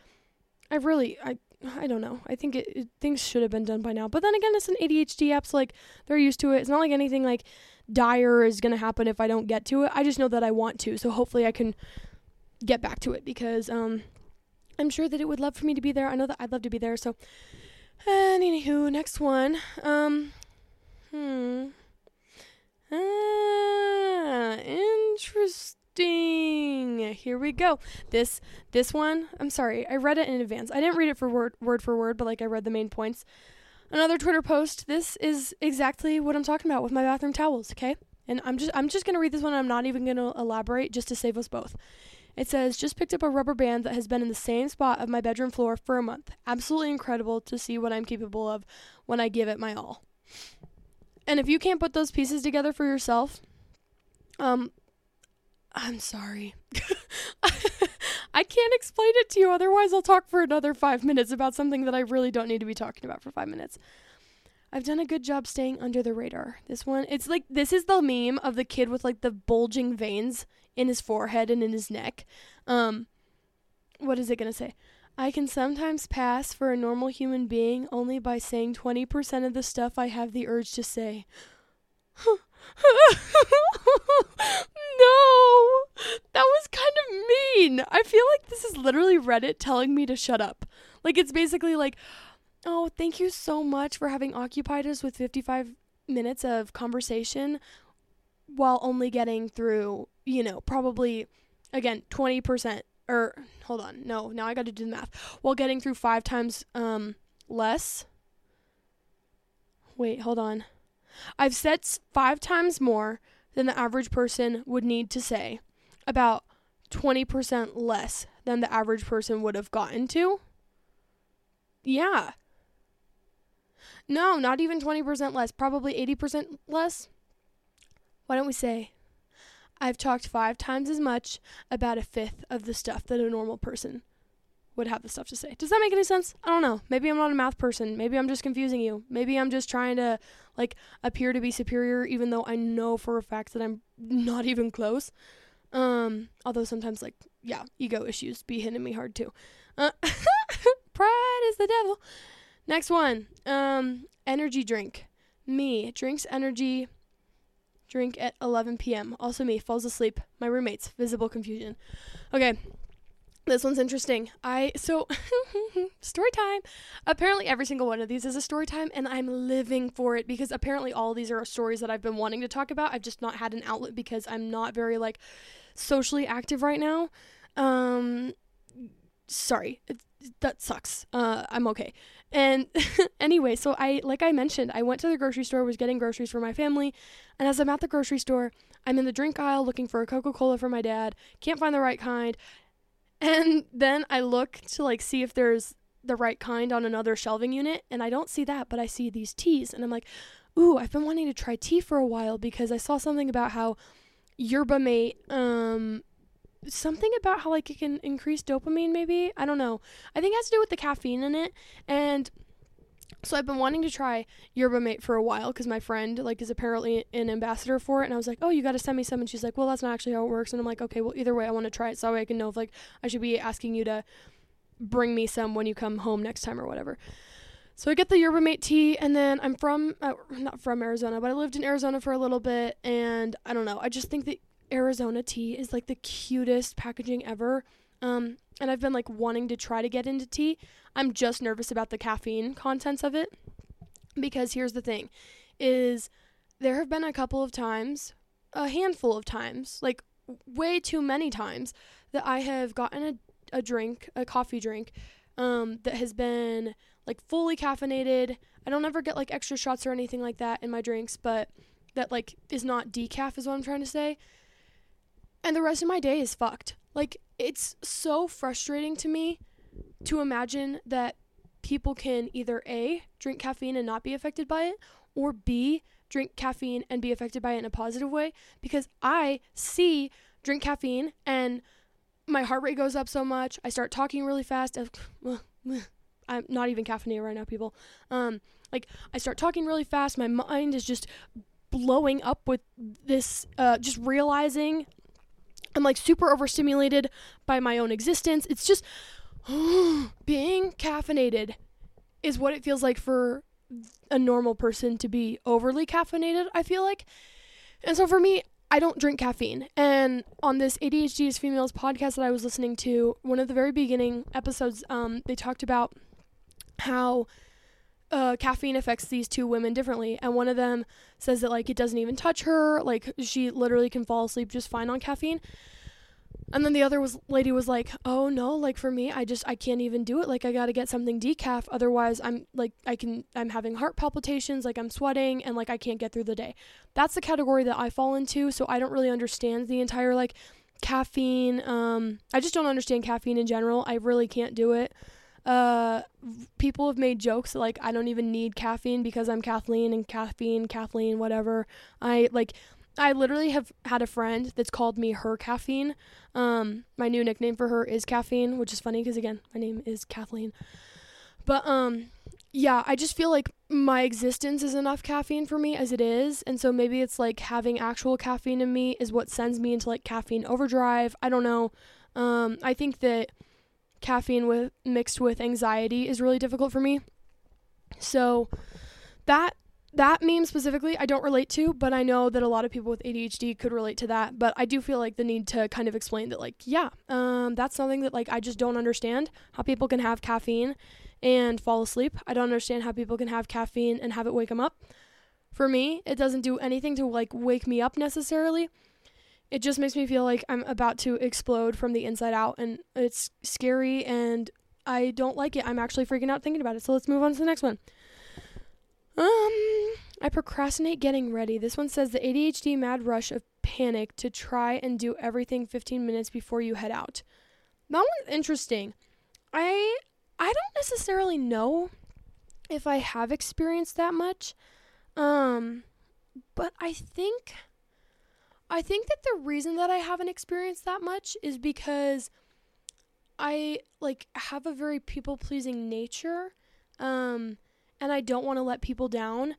i really i i don't know. I think it, it, things should have been done by now. But then again it's an adhd app so like they're used to it. It's not like anything like dire is gonna happen if i don't get to it. I just know that i want to so hopefully i can get back to it because um i'm sure that it would love for me to be there. I know that i'd love to be there so and anywho next one. Um hmm Ah, interesting. Here we go. This this one, I'm sorry, I read it in advance. I didn't read it for word word for word, but like I read the main points. Another Twitter post. This is exactly what I'm talking about with my bathroom towels, okay? And I'm just I'm just going to read this one. I'm not even going to elaborate just to save us both. It says, just picked up a rubber band that has been in the same spot of my bedroom floor for a month. Absolutely incredible to see what I'm capable of when I give it my all. And if you can't put those pieces together for yourself, um, I'm sorry. I can't explain it to you, otherwise, I'll talk for another five minutes about something that I really don't need to be talking about for five minutes. I've done a good job staying under the radar. This one, it's like this is the meme of the kid with like the bulging veins in his forehead and in his neck. Um, what is it gonna say? I can sometimes pass for a normal human being only by saying 20% of the stuff I have the urge to say. no! That was kind of mean. I feel like this is literally Reddit telling me to shut up. Like, it's basically like, oh, thank you so much for having occupied us with 55 minutes of conversation while only getting through, you know, probably, again, 20% or hold on, no, now I got to do the math. While getting through five times um less. Wait, hold on. I've said five times more than the average person would need to say, about 20% less than the average person would have gotten to. Yeah. No, not even 20% less, probably 80% less. Why don't we say I've talked five times as much about a fifth of the stuff that a normal person would have the stuff to say. Does that make any sense? I don't know. Maybe I'm not a math person. Maybe I'm just confusing you. Maybe I'm just trying to like appear to be superior even though I know for a fact that I'm not even close. Um although sometimes like yeah, ego issues be hitting me hard too. Uh, pride is the devil. Next one. Um energy drink. Me drinks energy Drink at 11 p.m. Also me, falls asleep. My roommates, visible confusion. Okay. This one's interesting. I so story time. Apparently every single one of these is a story time and I'm living for it because apparently all these are stories that I've been wanting to talk about. I've just not had an outlet because I'm not very like socially active right now. Um sorry. It, that sucks. Uh I'm okay. And anyway, so I like I mentioned, I went to the grocery store, was getting groceries for my family, and as I'm at the grocery store, I'm in the drink aisle looking for a Coca-Cola for my dad. Can't find the right kind. And then I look to like see if there's the right kind on another shelving unit and I don't see that, but I see these teas and I'm like, "Ooh, I've been wanting to try tea for a while because I saw something about how yerba mate um something about how like it can increase dopamine maybe. I don't know. I think it has to do with the caffeine in it and so I've been wanting to try Yerba Mate for a while because my friend like is apparently an ambassador for it, and I was like, "Oh, you got to send me some." And she's like, "Well, that's not actually how it works." And I'm like, "Okay, well, either way, I want to try it so I can know if like I should be asking you to bring me some when you come home next time or whatever." So I get the Yerba Mate tea, and then I'm from uh, not from Arizona, but I lived in Arizona for a little bit, and I don't know. I just think that Arizona tea is like the cutest packaging ever. Um, and I've been like wanting to try to get into tea. I'm just nervous about the caffeine contents of it because here's the thing is there have been a couple of times, a handful of times, like way too many times that I have gotten a, a drink, a coffee drink um, that has been like fully caffeinated. I don't ever get like extra shots or anything like that in my drinks, but that like is not decaf is what I'm trying to say. And the rest of my day is fucked. Like it's so frustrating to me to imagine that people can either A, drink caffeine and not be affected by it, or B, drink caffeine and be affected by it in a positive way because I see drink caffeine and my heart rate goes up so much. I start talking really fast. I'm not even caffeinated right now, people. Um, like I start talking really fast. My mind is just blowing up with this, uh, just realizing I'm like super overstimulated by my own existence. It's just being caffeinated is what it feels like for a normal person to be overly caffeinated, I feel like. And so for me, I don't drink caffeine. And on this ADHD is Females podcast that I was listening to, one of the very beginning episodes, um, they talked about how uh, caffeine affects these two women differently. And one of them says that, like, it doesn't even touch her. Like, she literally can fall asleep just fine on caffeine. And then the other was lady was like, "Oh no, like for me, I just I can't even do it. Like I got to get something decaf otherwise I'm like I can I'm having heart palpitations, like I'm sweating and like I can't get through the day." That's the category that I fall into, so I don't really understand the entire like caffeine um I just don't understand caffeine in general. I really can't do it. Uh people have made jokes like I don't even need caffeine because I'm Kathleen and caffeine, Kathleen, whatever. I like I literally have had a friend that's called me her caffeine. Um, my new nickname for her is caffeine, which is funny because again, my name is Kathleen. But um, yeah, I just feel like my existence is enough caffeine for me as it is, and so maybe it's like having actual caffeine in me is what sends me into like caffeine overdrive. I don't know. Um, I think that caffeine with mixed with anxiety is really difficult for me. So that that meme specifically I don't relate to, but I know that a lot of people with ADHD could relate to that. But I do feel like the need to kind of explain that, like, yeah, um, that's something that like I just don't understand how people can have caffeine and fall asleep. I don't understand how people can have caffeine and have it wake them up. For me, it doesn't do anything to like wake me up necessarily. It just makes me feel like I'm about to explode from the inside out, and it's scary, and I don't like it. I'm actually freaking out thinking about it. So let's move on to the next one. Um, I procrastinate getting ready. This one says the ADHD mad rush of panic to try and do everything 15 minutes before you head out. That one's interesting. I I don't necessarily know if I have experienced that much. Um, but I think I think that the reason that I haven't experienced that much is because I like have a very people-pleasing nature. Um, and I don't want to let people down.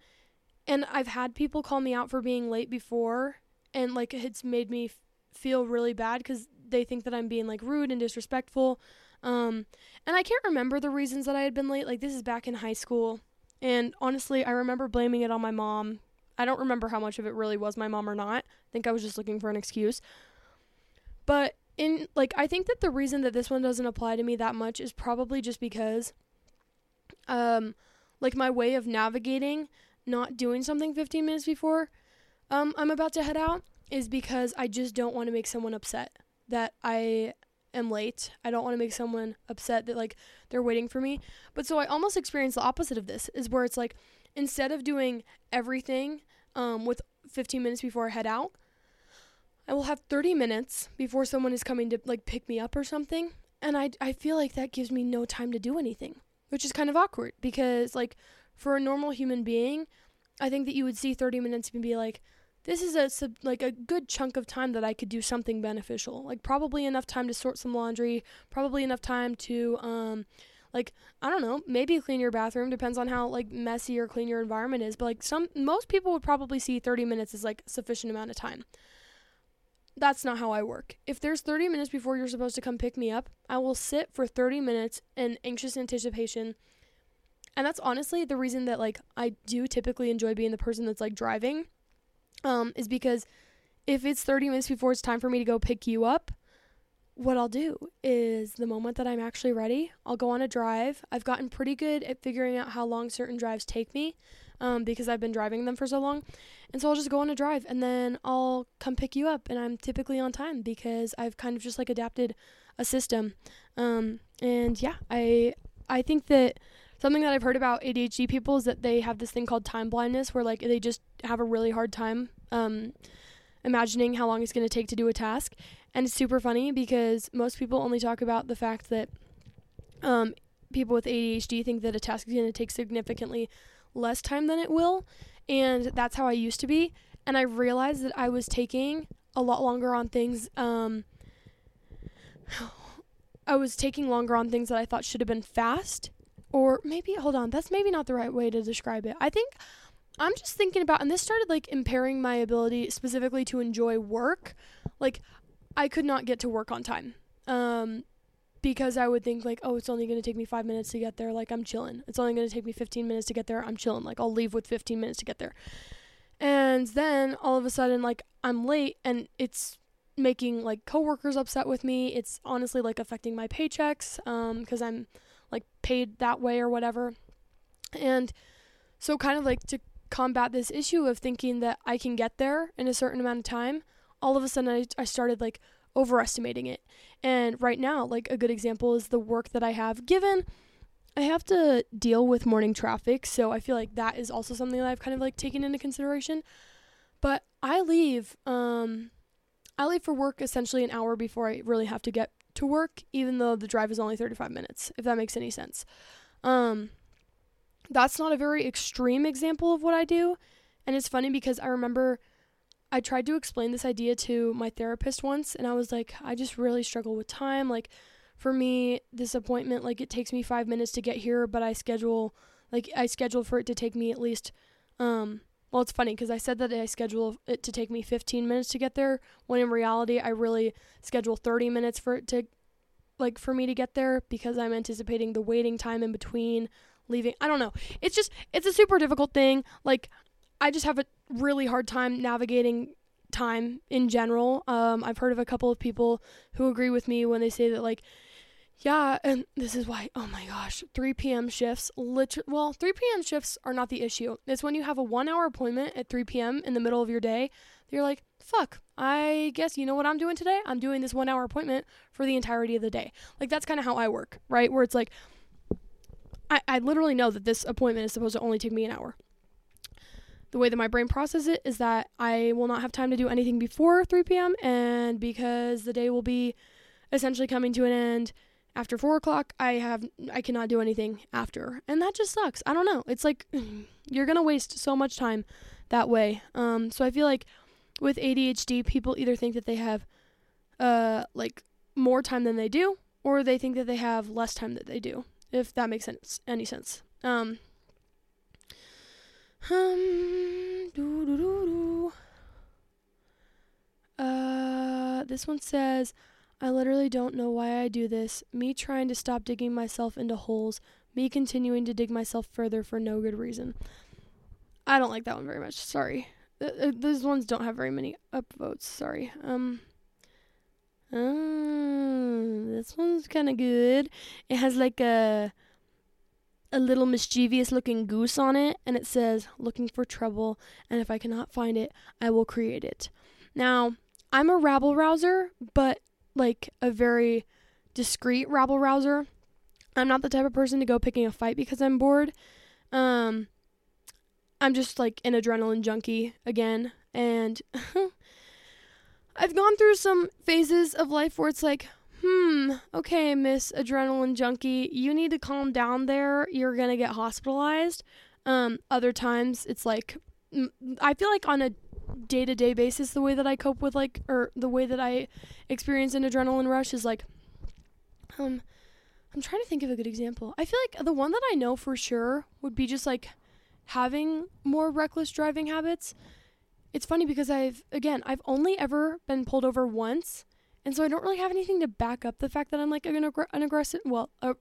And I've had people call me out for being late before, and like it's made me f- feel really bad because they think that I'm being like rude and disrespectful. Um, and I can't remember the reasons that I had been late. Like this is back in high school, and honestly, I remember blaming it on my mom. I don't remember how much of it really was my mom or not. I think I was just looking for an excuse. But in like I think that the reason that this one doesn't apply to me that much is probably just because um like my way of navigating not doing something 15 minutes before um I'm about to head out is because I just don't want to make someone upset that I am late. I don't want to make someone upset that like they're waiting for me. But so I almost experience the opposite of this is where it's like instead of doing everything um with 15 minutes before I head out, I will have 30 minutes before someone is coming to like pick me up or something. And I, I feel like that gives me no time to do anything, which is kind of awkward because, like, for a normal human being, I think that you would see 30 minutes and be like, this is a sub, like a good chunk of time that I could do something beneficial. Like probably enough time to sort some laundry, probably enough time to um like I don't know, maybe clean your bathroom depends on how like messy or clean your environment is, but like some most people would probably see 30 minutes as like sufficient amount of time that's not how I work. If there's 30 minutes before you're supposed to come pick me up, I will sit for 30 minutes in anxious anticipation. And that's honestly the reason that like I do typically enjoy being the person that's like driving um is because if it's 30 minutes before it's time for me to go pick you up, what I'll do is the moment that I'm actually ready, I'll go on a drive. I've gotten pretty good at figuring out how long certain drives take me um, because I've been driving them for so long. And so I'll just go on a drive and then I'll come pick you up. And I'm typically on time because I've kind of just like adapted a system. Um, and yeah, I I think that something that I've heard about ADHD people is that they have this thing called time blindness where like they just have a really hard time um, imagining how long it's going to take to do a task. And it's super funny because most people only talk about the fact that um, people with ADHD think that a task is going to take significantly less time than it will. And that's how I used to be. And I realized that I was taking a lot longer on things. Um, I was taking longer on things that I thought should have been fast. Or maybe, hold on, that's maybe not the right way to describe it. I think I'm just thinking about, and this started like impairing my ability specifically to enjoy work. Like, I could not get to work on time. Um, because I would think like, oh, it's only going to take me five minutes to get there. Like I'm chilling. It's only going to take me 15 minutes to get there. I'm chilling. Like I'll leave with 15 minutes to get there. And then all of a sudden, like I'm late, and it's making like coworkers upset with me. It's honestly like affecting my paychecks um because I'm like paid that way or whatever. And so kind of like to combat this issue of thinking that I can get there in a certain amount of time, all of a sudden I, I started like overestimating it. And right now, like a good example is the work that I have given. I have to deal with morning traffic, so I feel like that is also something that I've kind of like taken into consideration. But I leave um I leave for work essentially an hour before I really have to get to work, even though the drive is only 35 minutes, if that makes any sense. Um that's not a very extreme example of what I do, and it's funny because I remember I tried to explain this idea to my therapist once, and I was like, I just really struggle with time. Like, for me, this appointment, like, it takes me five minutes to get here, but I schedule, like, I schedule for it to take me at least, um, well, it's funny because I said that I schedule it to take me 15 minutes to get there, when in reality, I really schedule 30 minutes for it to, like, for me to get there because I'm anticipating the waiting time in between leaving. I don't know. It's just, it's a super difficult thing. Like, I just have a really hard time navigating time in general. Um, I've heard of a couple of people who agree with me when they say that, like, yeah, and this is why, oh my gosh, 3 p.m. shifts, literally, well, 3 p.m. shifts are not the issue. It's when you have a one hour appointment at 3 p.m. in the middle of your day, you're like, fuck, I guess you know what I'm doing today? I'm doing this one hour appointment for the entirety of the day. Like, that's kind of how I work, right? Where it's like, I, I literally know that this appointment is supposed to only take me an hour the way that my brain processes it is that I will not have time to do anything before 3 p.m. and because the day will be essentially coming to an end after four o'clock, I have I cannot do anything after, and that just sucks. I don't know. It's like you're gonna waste so much time that way. Um, so I feel like with ADHD, people either think that they have uh like more time than they do, or they think that they have less time than they do. If that makes sense, any sense. Um, um. Uh, this one says, I literally don't know why I do this. Me trying to stop digging myself into holes. Me continuing to dig myself further for no good reason. I don't like that one very much. Sorry. Uh, uh, those ones don't have very many upvotes. Sorry. Um. Oh, this one's kind of good. It has like a a little mischievous looking goose on it, and it says, looking for trouble, and if I cannot find it, I will create it. Now, I'm a rabble rouser, but like a very discreet rabble rouser. I'm not the type of person to go picking a fight because I'm bored. Um, I'm just like an adrenaline junkie again, and I've gone through some phases of life where it's like, hmm, okay, Miss Adrenaline Junkie, you need to calm down there. You're going to get hospitalized. Um, other times it's like, I feel like on a day to day basis, the way that I cope with like, or the way that I experience an adrenaline rush is like, um, I'm trying to think of a good example. I feel like the one that I know for sure would be just like having more reckless driving habits. It's funny because I've, again, I've only ever been pulled over once and so I don't really have anything to back up the fact that I'm like an, an aggressive. Well, uh,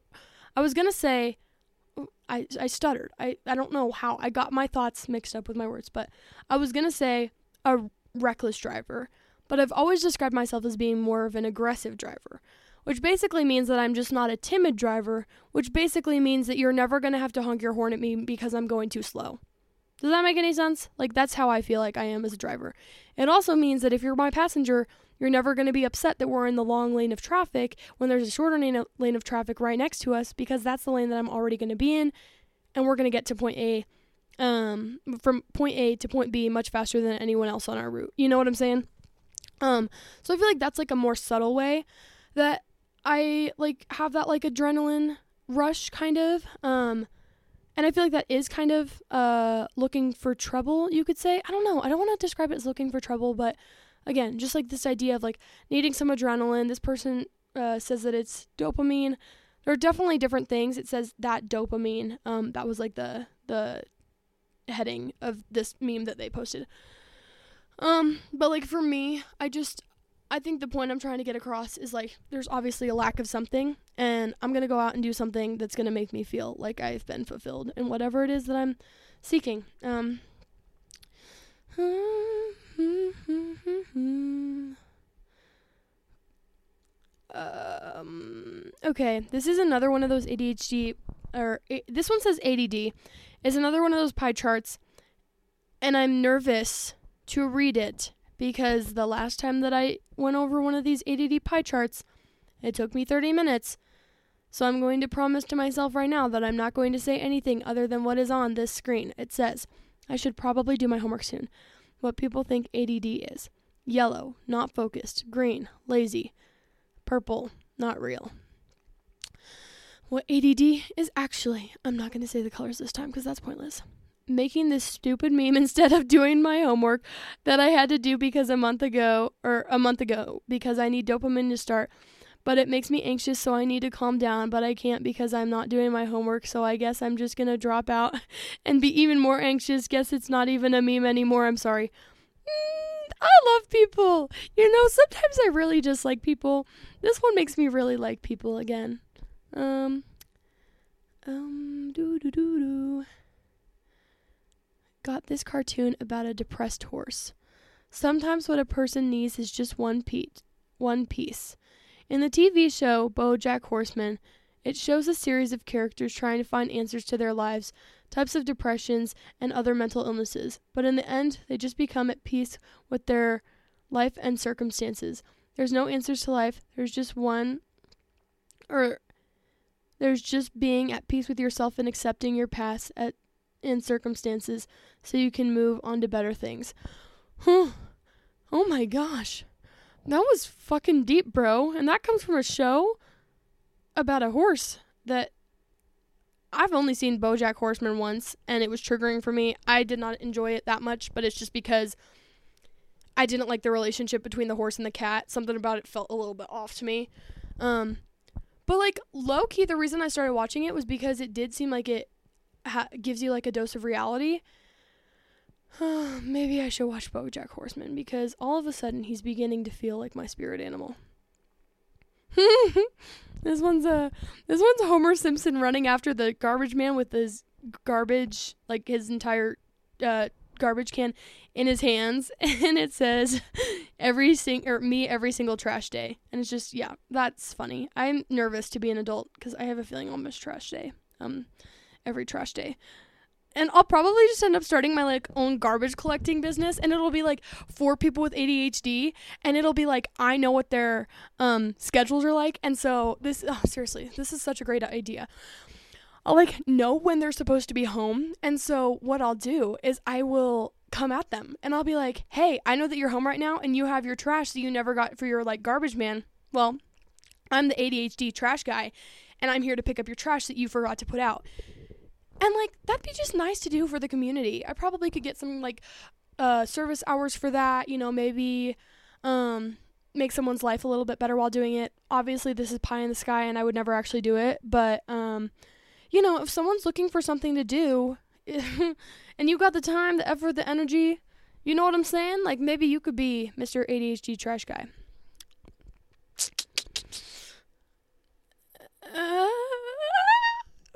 I was gonna say, I I stuttered. I I don't know how I got my thoughts mixed up with my words, but I was gonna say a reckless driver. But I've always described myself as being more of an aggressive driver, which basically means that I'm just not a timid driver, which basically means that you're never gonna have to honk your horn at me because I'm going too slow. Does that make any sense? Like that's how I feel like I am as a driver. It also means that if you're my passenger, you're never going to be upset that we're in the long lane of traffic when there's a shorter lane of, traffic right next to us because that's the lane that I'm already going to be in and we're going to get to point A um from point A to point B much faster than anyone else on our route. You know what I'm saying? Um so I feel like that's like a more subtle way that I like have that like adrenaline rush kind of um and I feel like that is kind of uh looking for trouble, you could say. I don't know. I don't want to describe it as looking for trouble, but again, just like this idea of like needing some adrenaline. This person uh, says that it's dopamine. There are definitely different things. It says that dopamine. Um, that was like the the heading of this meme that they posted. Um, but like for me, I just I think the point I'm trying to get across is like there's obviously a lack of something and I'm to go out and do something that's to make me feel like I've been fulfilled in whatever it is that I'm seeking. Um um, okay, this is another one of those ADHD, or this one says ADD, is another one of those pie charts, and I'm nervous to read it because the last time that I went over one of these ADD pie charts, it took me 30 minutes. So I'm going to promise to myself right now that I'm not going to say anything other than what is on this screen. It says, I should probably do my homework soon what people think ADD is yellow, not focused, green, lazy, purple, not real. What ADD is actually, I'm not going to say the colors this time because that's pointless. Making this stupid meme instead of doing my homework that I had to do because a month ago, or a month ago, because I need dopamine to start but it makes me anxious, so I need to calm down, but I can't because I'm not doing my homework, so I guess I'm just gonna drop out and be even more anxious. Guess it's not even a meme anymore. I'm sorry. Mm, I love people. You know, sometimes I really just like people. This one makes me really like people again. Um, um, doo doo doo doo. Got this cartoon about a depressed horse. Sometimes what a person needs is just one piece. One piece. In the TV show BoJack Horseman, it shows a series of characters trying to find answers to their lives, types of depressions, and other mental illnesses, but in the end, they just become at peace with their life and circumstances. There's no answers to life, there's just one, or there's just being at peace with yourself and accepting your past at, and circumstances so you can move on to better things. oh my gosh. That was fucking deep, bro. And that comes from a show about a horse that I've only seen Bojack Horseman once and it was triggering for me. I did not enjoy it that much, but it's just because I didn't like the relationship between the horse and the cat. Something about it felt a little bit off to me. Um but like low key the reason I started watching it was because it did seem like it ha- gives you like a dose of reality Maybe I should watch BoJack Horseman because all of a sudden he's beginning to feel like my spirit animal. this one's a this one's Homer Simpson running after the garbage man with his garbage like his entire uh, garbage can in his hands and it says every sing or me every single trash day. And it's just yeah, that's funny. I'm nervous to be an adult cuz I have a feeling I'll miss trash day. Um every trash day. And I'll probably just end up starting my like own garbage collecting business and it'll be like for people with ADHD and it'll be like I know what their um schedules are like and so this oh, seriously, this is such a great idea. I'll like know when they're supposed to be home and so what I'll do is I will come at them and I'll be like, "Hey, I know that you're home right now and you have your trash that you never got for your like garbage man. Well, I'm the ADHD trash guy and I'm here to pick up your trash that you forgot to put out." And like that'd be just nice to do for the community. I probably could get some like uh service hours for that, you know, maybe um make someone's life a little bit better while doing it. Obviously, this is pie in the sky and I would never actually do it, but um you know, if someone's looking for something to do and you got the time, the effort, the energy, you know what I'm saying? Like maybe you could be Mr. ADHD trash guy. Uh,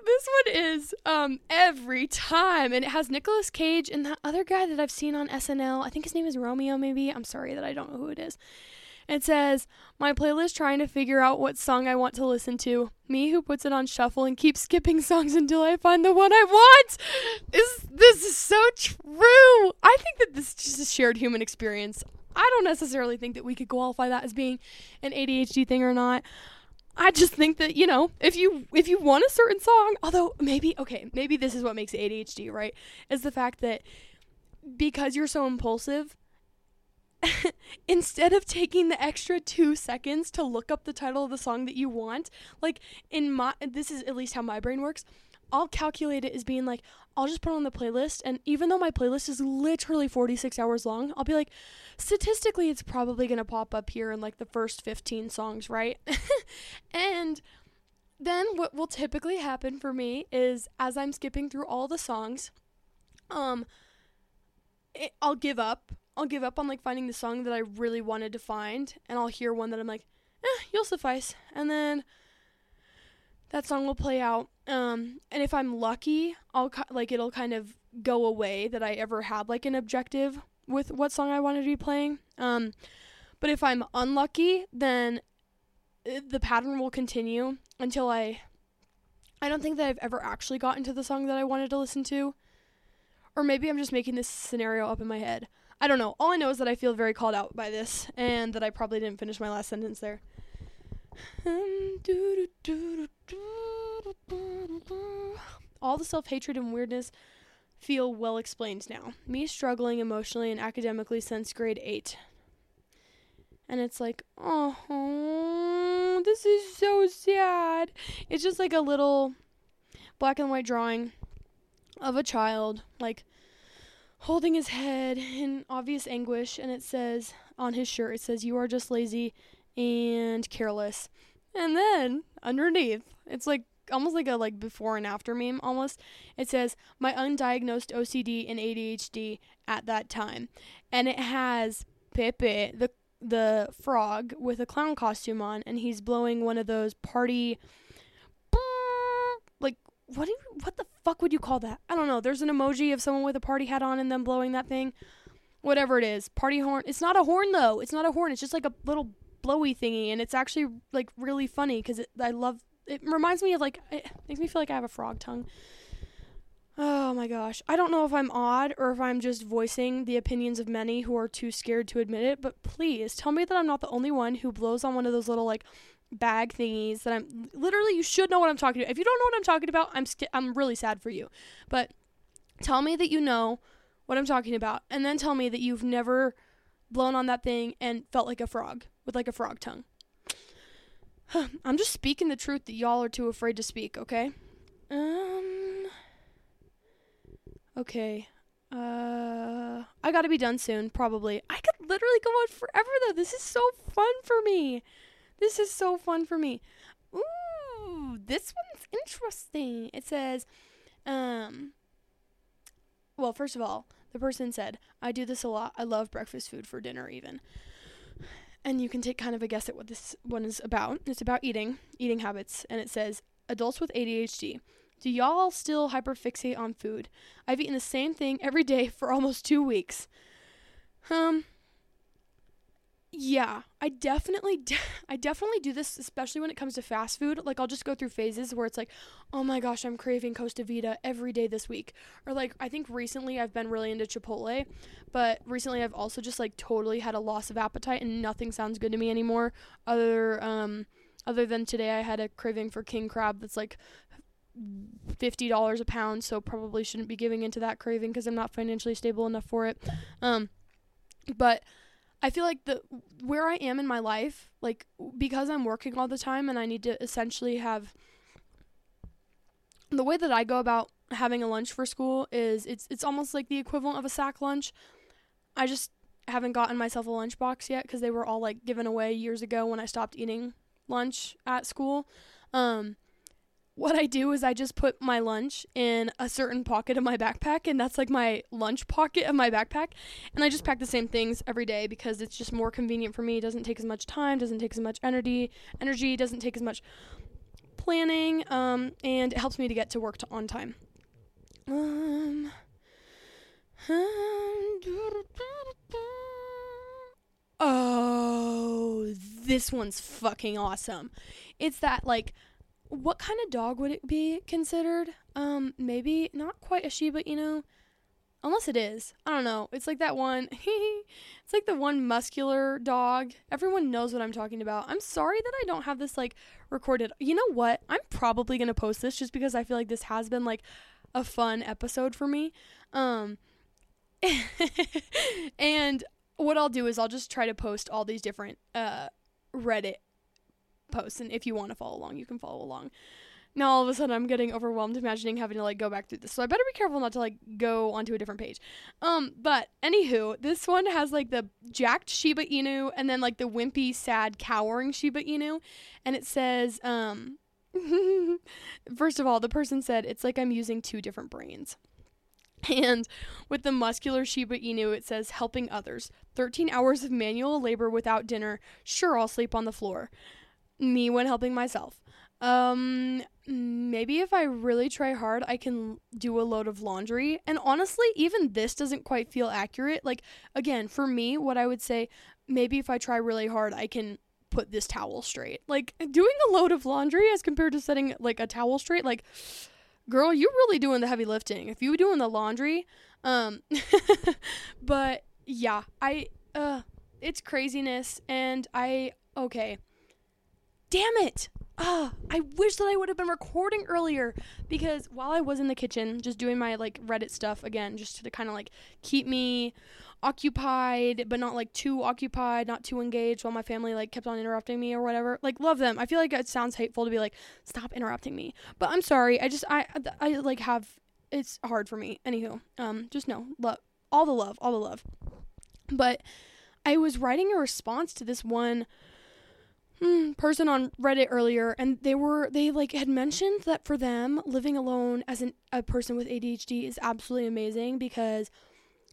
this one is um every time and it has Nicolas Cage and that other guy that I've seen on SNL. I think his name is Romeo maybe. I'm sorry that I don't know who it is. It says, My playlist trying to figure out what song I want to listen to. Me who puts it on shuffle and keeps skipping songs until I find the one I want. Is this is so true. I think that this is just a shared human experience. I don't necessarily think that we could qualify that as being an ADHD thing or not. I just think that, you know, if you if you want a certain song, although maybe okay, maybe this is what makes ADHD, right? Is the fact that because you're so impulsive, instead of taking the extra two seconds to look up the title of the song that you want, like in my, this is at least how my brain works. I'll calculate it as being like, I'll just put on the playlist, and even though my playlist is literally 46 hours long, I'll be like, statistically, it's probably gonna pop up here in like the first 15 songs, right? and then what will typically happen for me is as I'm skipping through all the songs, um, it, I'll give up I'll give up on like finding the song that I really wanted to find, and I'll hear one that I'm like, eh, you'll suffice, and then that song will play out. Um, and if I'm lucky, I'll like it'll kind of go away that I ever had like an objective with what song I wanted to be playing. Um, but if I'm unlucky, then uh, the pattern will continue until I. I don't think that I've ever actually gotten to the song that I wanted to listen to. Or maybe I'm just making this scenario up in my head. I don't know. All I know is that I feel very called out by this and that I probably didn't finish my last sentence there. All the self hatred and weirdness feel well explained now. Me struggling emotionally and academically since grade 8. And it's like, oh, this is so sad. It's just like a little black and white drawing of a child, like holding his head in obvious anguish, and it says on his shirt, it says, You are just lazy and careless. And then underneath, it's like almost like a like before and after meme almost. It says my undiagnosed OCD and ADHD at that time. And it has Pepe the the frog with a clown costume on and he's blowing one of those party like what do you, what the fuck would you call that? I don't know. There's an emoji of someone with a party hat on and them blowing that thing. Whatever it is. Party horn. It's not a horn though. It's not a horn. It's just like a little blowy thingy and it's actually like really funny cuz I love it reminds me of like it makes me feel like I have a frog tongue. Oh my gosh. I don't know if I'm odd or if I'm just voicing the opinions of many who are too scared to admit it, but please tell me that I'm not the only one who blows on one of those little like bag thingies that I'm literally you should know what I'm talking about. If you don't know what I'm talking about, I'm I'm really sad for you. But tell me that you know what I'm talking about and then tell me that you've never blown on that thing and felt like a frog with like a frog tongue. I'm just speaking the truth that y'all are too afraid to speak, okay? Um Okay. Uh I got to be done soon, probably. I could literally go on forever though. This is so fun for me. This is so fun for me. Ooh, this one's interesting. It says, um, well, first of all, the person said, I do this a lot. I love breakfast food for dinner, even. And you can take kind of a guess at what this one is about. It's about eating, eating habits. And it says, adults with ADHD. Do y'all still hyperfixate on food? I've eaten the same thing every day for almost two weeks. Um, yeah, I definitely, de- I definitely do this, especially when it comes to fast food. Like, I'll just go through phases where it's like, oh my gosh, I'm craving Costa Vida every day this week. Or, like, I think recently I've been really into Chipotle, but recently I've also just, like, totally had a loss of appetite and nothing sounds good to me anymore. Other, um, other than today, I had a craving for king crab that's like $50 a pound, so probably shouldn't be giving into that craving because I'm not financially stable enough for it. Um, but I feel like the where I am in my life, like because I'm working all the time and I need to essentially have the way that I go about having a lunch for school is it's it's almost like the equivalent of a sack lunch. I just haven't gotten myself a lunchbox yet because they were all like given away years ago when I stopped eating lunch at school. Um, what I do is I just put my lunch in a certain pocket of my backpack, and that's like my lunch pocket of my backpack. And I just pack the same things every day because it's just more convenient for me. It doesn't take as much time, doesn't take as much energy, energy doesn't take as much planning, um, and it helps me to get to work to on time. Um. Oh, this one's fucking awesome. It's that like what kind of dog would it be considered? Um, maybe not quite a Shiba Inu. Unless it is. I don't know. It's like that one. it's like the one muscular dog. Everyone knows what I'm talking about. I'm sorry that I don't have this like recorded. You know what? I'm probably to post this just because I feel like this has been like a fun episode for me. Um and what I'll do is I'll just try to post all these different uh Reddit posts and if you want to follow along you can follow along now all of a sudden i'm getting overwhelmed imagining having to like go back through this so i better be careful not to like go onto a different page um but anywho this one has like the jacked shiba inu and then like the wimpy sad cowering shiba inu and it says um first of all the person said it's like i'm using two different brains and with the muscular Shiba Inu, it says helping others. 13 hours of manual labor without dinner. Sure, I'll sleep on the floor me when helping myself. Um, maybe if I really try hard, I can do a load of laundry. And honestly, even this doesn't quite feel accurate. Like, again, for me, what I would say, maybe if I try really hard, I can put this towel straight. Like, doing a load of laundry as compared to setting, like, a towel straight, like, girl, you're really doing the heavy lifting. If you were doing the laundry, um, but yeah, I, uh, it's craziness. And I, okay damn it. Ah, I wish that I would have been recording earlier because while I was in the kitchen just doing my like Reddit stuff again, just to kind of like keep me occupied, but not like too occupied, not too engaged while my family like kept on interrupting me or whatever. Like love them. I feel like it sounds hateful to be like stop interrupting me. But I'm sorry. I just I I like have it's hard for me. Anywho, um just know, love all the love, all the love. But I was writing a response to this one hmm, person on Reddit earlier, and they were they like had mentioned that for them living alone as an, a person with ADHD is absolutely amazing because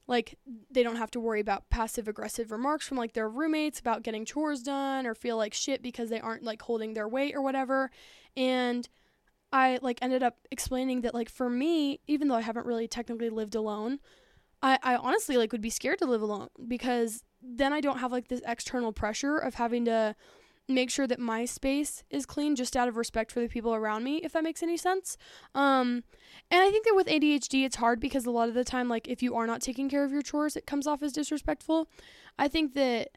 like they don't have to worry about passive aggressive remarks from like their roommates about getting chores done or feel like shit because they aren't like holding their weight or whatever. And i like ended up explaining that like for me even though i haven't really technically lived alone i i honestly like would be scared to live alone because then i don't have like this external pressure of having to make sure that my space is clean just out of respect for the people around me if that makes any sense. Um and i think that with adhd it's hard because a lot of the time like if you are not taking care of your chores it comes off as disrespectful. I think that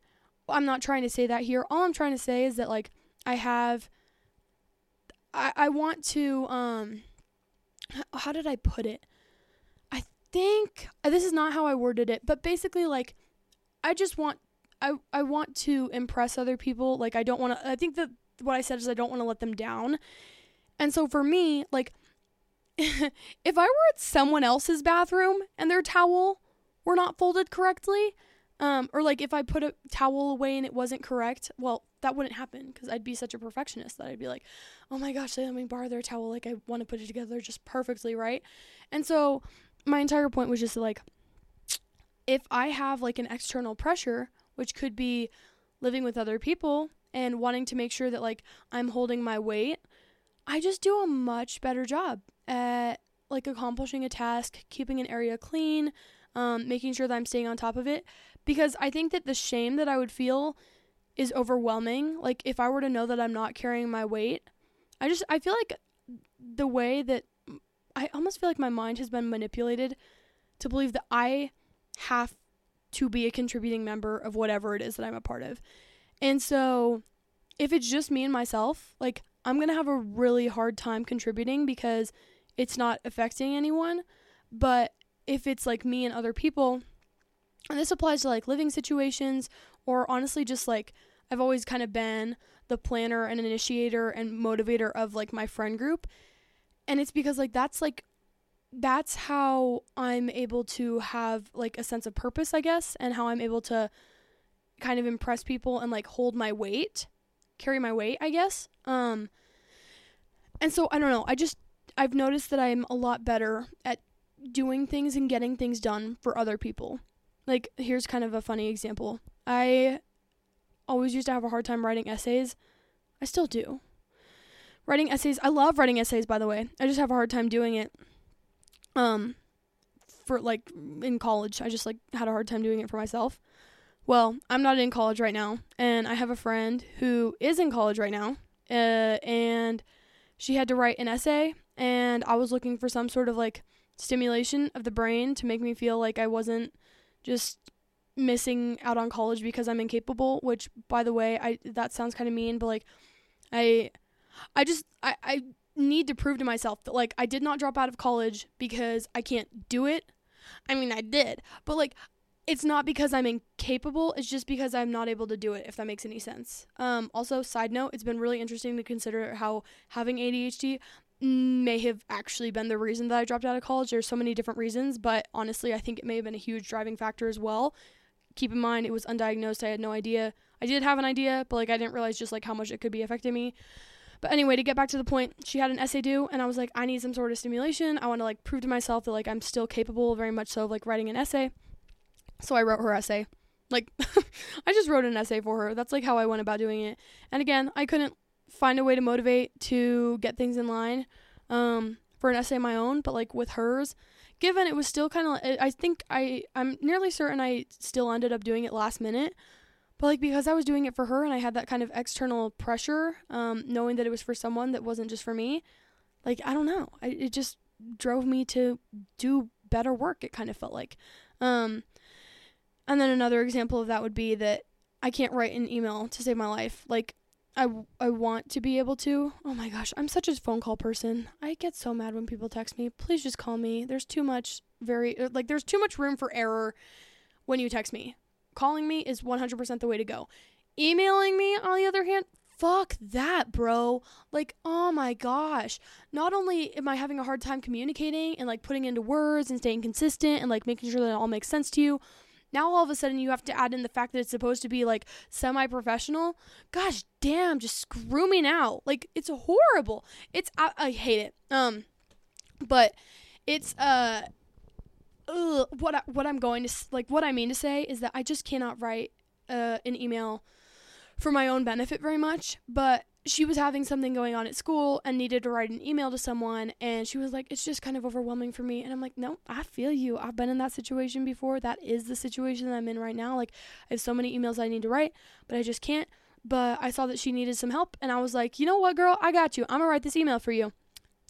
i'm not trying to say that here. All i'm trying to say is that like i have i i want to um how did i put it? I think this is not how i worded it but basically like i just want I I want to impress other people. Like I don't want to I think that what I said is I don't want to let them down. And so for me, like if I were at someone else's bathroom and their towel were not folded correctly, um, or like if I put a towel away and it wasn't correct, well, that wouldn't happen because I'd be such a perfectionist that I'd be like, oh my gosh, let me borrow their towel. Like I want to put it together just perfectly, right? And so my entire point was just like, if I have like an external pressure which could be living with other people and wanting to make sure that like I'm holding my weight, I just do a much better job at like accomplishing a task, keeping an area clean, um, making sure that I'm staying on top of it. Because I think that the shame that I would feel is overwhelming. Like if I were to know that I'm not carrying my weight, I just I feel like the way that I almost feel like my mind has been manipulated to believe that I have to be a contributing member of whatever it is that I'm a part of. And so if it's just me and myself, like I'm going to have a really hard time contributing because it's not affecting anyone. But if it's like me and other people, and this applies to like living situations or honestly just like I've always kind of been the planner and initiator and motivator of like my friend group. And it's because like that's like that's how I'm able to have like a sense of purpose, I guess, and how I'm able to kind of impress people and like hold my weight, carry my weight, I guess. Um and so I don't know, I just I've noticed that I'm a lot better at doing things and getting things done for other people. Like here's kind of a funny example. I always used to have a hard time writing essays. I still do. Writing essays, I love writing essays by the way. I just have a hard time doing it. Um for like in college, I just like had a hard time doing it for myself. Well, I'm not in college right now, and I have a friend who is in college right now, uh, and she had to write an essay, and I was looking for some sort of like stimulation of the brain to make me feel like I wasn't just missing out on college because I'm incapable, which by the way, I that sounds kind of mean, but like I I just I I need to prove to myself that like I did not drop out of college because I can't do it. I mean, I did, but like it's not because I'm incapable, it's just because I'm not able to do it if that makes any sense. Um also side note, it's been really interesting to consider how having ADHD may have actually been the reason that I dropped out of college. There's so many different reasons, but honestly, I think it may have been a huge driving factor as well. Keep in mind, it was undiagnosed. I had no idea. I did have an idea, but like I didn't realize just like how much it could be affecting me. But anyway, to get back to the point, she had an essay due, and I was like, I need some sort of stimulation. I want to like prove to myself that like I'm still capable, very much so, of like writing an essay. So I wrote her essay. Like, I just wrote an essay for her. That's like how I went about doing it. And again, I couldn't find a way to motivate to get things in line um, for an essay of my own, but like with hers, given it was still kind of, I think I, I'm nearly certain I still ended up doing it last minute. But like because I was doing it for her and I had that kind of external pressure, um, knowing that it was for someone that wasn't just for me, like I don't know, I, it just drove me to do better work. It kind of felt like, um, and then another example of that would be that I can't write an email to save my life. Like I, I want to be able to. Oh my gosh, I'm such a phone call person. I get so mad when people text me. Please just call me. There's too much very like there's too much room for error when you text me. Calling me is 100% the way to go. Emailing me on the other hand, fuck that, bro. Like, oh my gosh. Not only am I having a hard time communicating and like putting into words and staying consistent and like making sure that it all makes sense to you, now all of a sudden you have to add in the fact that it's supposed to be like semi professional. Gosh damn, just screw me now. Like it's horrible. It's I, I hate it. Um but it's uh ugh, what I, what I'm going to like what I mean to say is that I just cannot write uh, an email for my own benefit very much, but she was having something going on at school and needed to write an email to someone and she was like it's just kind of overwhelming for me and i'm like no i feel you. I've been in that situation before. That is the situation that i'm in right now. Like i have so many emails i need to write but i just can't. But i saw that she needed some help and i was like you know what girl? I got you. I'm gonna write this email for you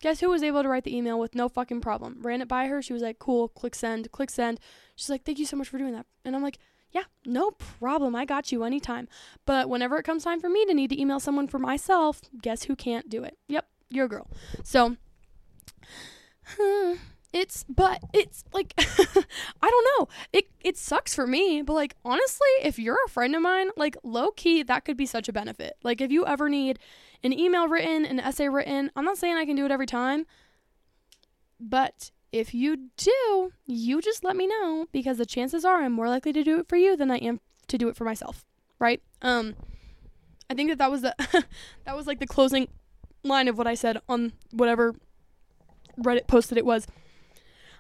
guess who was able to write the email with no fucking problem ran it by her she was like cool click send click send she's like thank you so much for doing that and i'm like yeah, no problem. I got you anytime. But whenever it comes time for me to need to email someone for myself, guess who can't do it? Yep, your girl. So, it's but it's like I don't know. It it sucks for me, but like honestly, if you're a friend of mine, like low key that could be such a benefit. Like if you ever need an email written, an essay written, I'm not saying I can do it every time, but if you do, you just let me know because the chances are I'm more likely to do it for you than I am to do it for myself, right? Um I think that that was the that was like the closing line of what I said on whatever Reddit post that it was.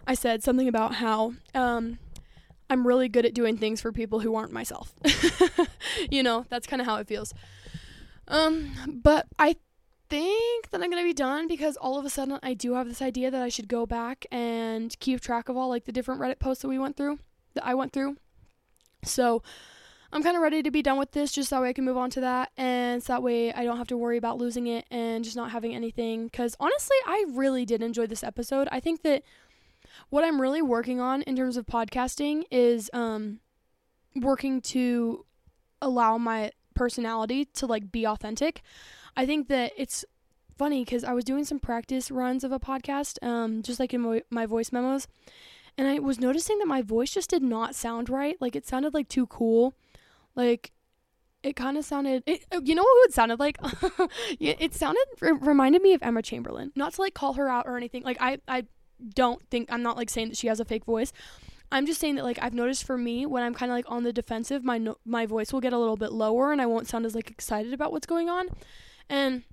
I said something about how um I'm really good at doing things for people who aren't myself. you know, that's kind of how it feels. Um but I think that I'm gonna be done because all of a sudden I do have this idea that I should go back and keep track of all like the different Reddit posts that we went through, that I went through. So, I'm kind of ready to be done with this just that way I can move on to that. And so that way I don't have to worry about losing it and just not having anything. Because honestly, I really did enjoy this episode. I think that what I'm really working on in terms of podcasting is um, working to allow my personality to like be authentic. I think that it's funny because I was doing some practice runs of a podcast, um, just like in my, voice memos, and I was noticing that my voice just did not sound right. Like it sounded like too cool. Like it kind of sounded it, uh, you know who it sounded like it sounded it reminded me of emma chamberlain not to like call her out or anything like i i don't think i'm not like saying that she has a fake voice i'm just saying that like i've noticed for me when i'm kind of like on the defensive my no- my voice will get a little bit lower and i won't sound as like excited about what's going on and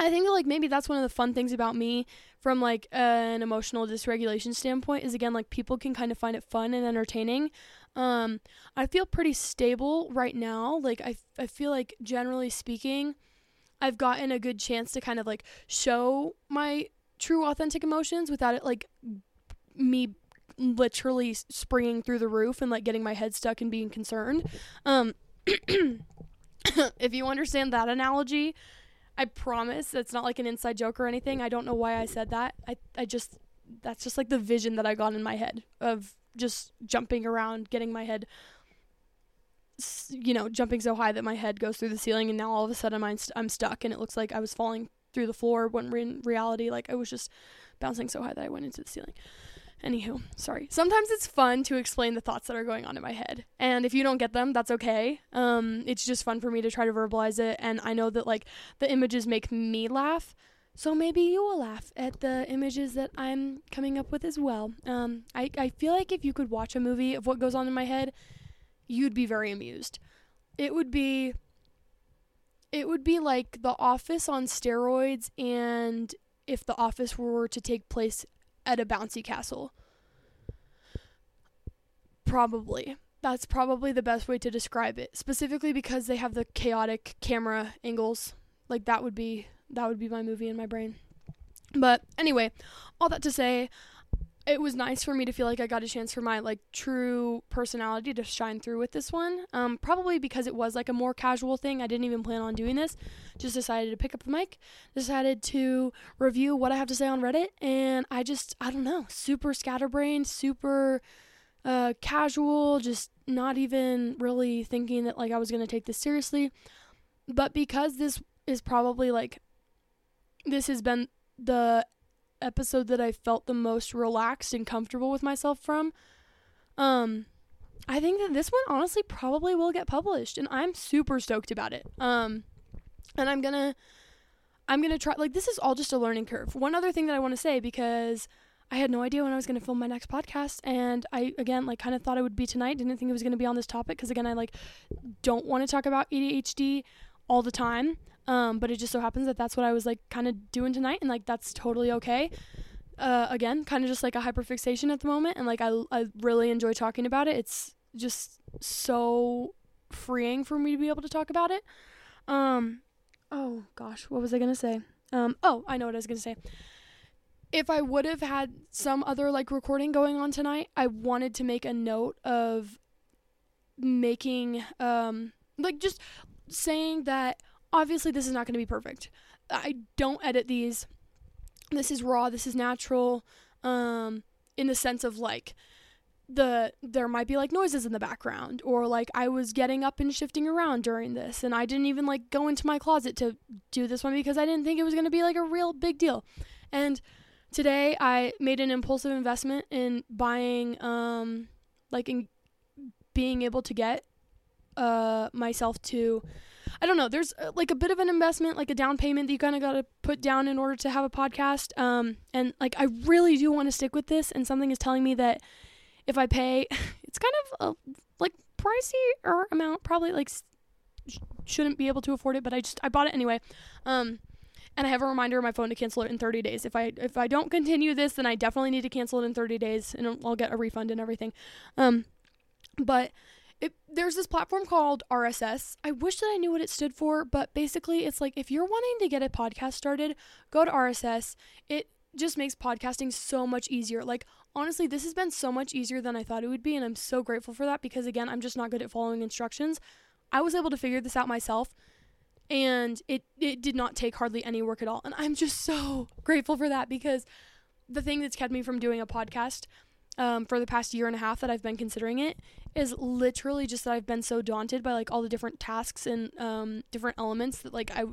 I think that like maybe that's one of the fun things about me from like uh, an emotional dysregulation standpoint is again like people can kind of find it fun and entertaining. Um, I feel pretty stable right now. Like I, I feel like generally speaking, I've gotten a good chance to kind of like show my true authentic emotions without it like me literally springing through the roof and like getting my head stuck and being concerned. Um, if you understand that analogy, I promise that's not like an inside joke or anything. I don't know why I said that. I I just that's just like the vision that I got in my head of just jumping around, getting my head you know, jumping so high that my head goes through the ceiling and now all of a sudden I'm st- I'm stuck and it looks like I was falling through the floor when in reality like I was just bouncing so high that I went into the ceiling. Anywho, sorry. Sometimes it's fun to explain the thoughts that are going on in my head. And if you don't get them, that's okay. Um, it's just fun for me to try to verbalize it. And I know that, like, the images make me laugh. So maybe you will laugh at the images that I'm coming up with as well. Um, I, I feel like if you could watch a movie of what goes on in my head, you'd be very amused. It would be it would be like The Office on steroids and if The Office were to take place at a bouncy castle. Probably. That's probably the best way to describe it. Specifically because they have the chaotic camera angles. Like that would be that would be my movie in my brain. But anyway, all that to say, it was nice for me to feel like I got a chance for my like true personality to shine through with this one. Um, probably because it was like a more casual thing. I didn't even plan on doing this. Just decided to pick up the mic, decided to review what I have to say on Reddit, and I just I don't know, super scatterbrained, super uh, casual, just not even really thinking that like I was gonna take this seriously. But because this is probably like this has been the episode that I felt the most relaxed and comfortable with myself from. Um I think that this one honestly probably will get published and I'm super stoked about it. Um and I'm to I'm to try like this is all just a learning curve. One other thing that I want to say because I had no idea when I was to film my next podcast and I again like kind of thought it would be tonight, didn't think it was to be on this topic cuz again I like don't want to talk about ADHD all the time. Um, but it just so happens that that's what I was like kind of doing tonight, and like that's totally okay. Uh, again, kind of just like a hyperfixation at the moment, and like I I really enjoy talking about it. It's just so freeing for me to be able to talk about it. Um, oh gosh, what was I gonna say? Um, oh, I know what I was gonna say. If I would have had some other like recording going on tonight, I wanted to make a note of making um like just saying that obviously this is not going to be perfect. I don't edit these. This is raw, this is natural um in the sense of like the there might be like noises in the background or like I was getting up and shifting around during this and I didn't even like go into my closet to do this one because I didn't think it was going to be like a real big deal. And today I made an impulsive investment in buying um like in being able to get uh myself to I don't know. There's uh, like a bit of an investment, like a down payment that you kind of got to put down in order to have a podcast. Um, and like I really do want to stick with this, and something is telling me that if I pay, it's kind of a like pricey or amount, probably like sh- shouldn't be able to afford it, but I just I bought it anyway. Um, and I have a reminder on my phone to cancel it in 30 days. If I if I don't continue this, then I definitely need to cancel it in 30 days, and I'll get a refund and everything. Um, but it, there's this platform called RSS. I wish that I knew what it stood for, but basically it's like if you're wanting to get a podcast started, go to RSS. It just makes podcasting so much easier. Like honestly, this has been so much easier than I thought it would be and I'm so grateful for that because again, I'm just not good at following instructions. I was able to figure this out myself and it it did not take hardly any work at all. And I'm just so grateful for that because the thing that's kept me from doing a podcast um, for the past year and a half that I've been considering it is literally just that I've been so daunted by like all the different tasks and um, different elements that like I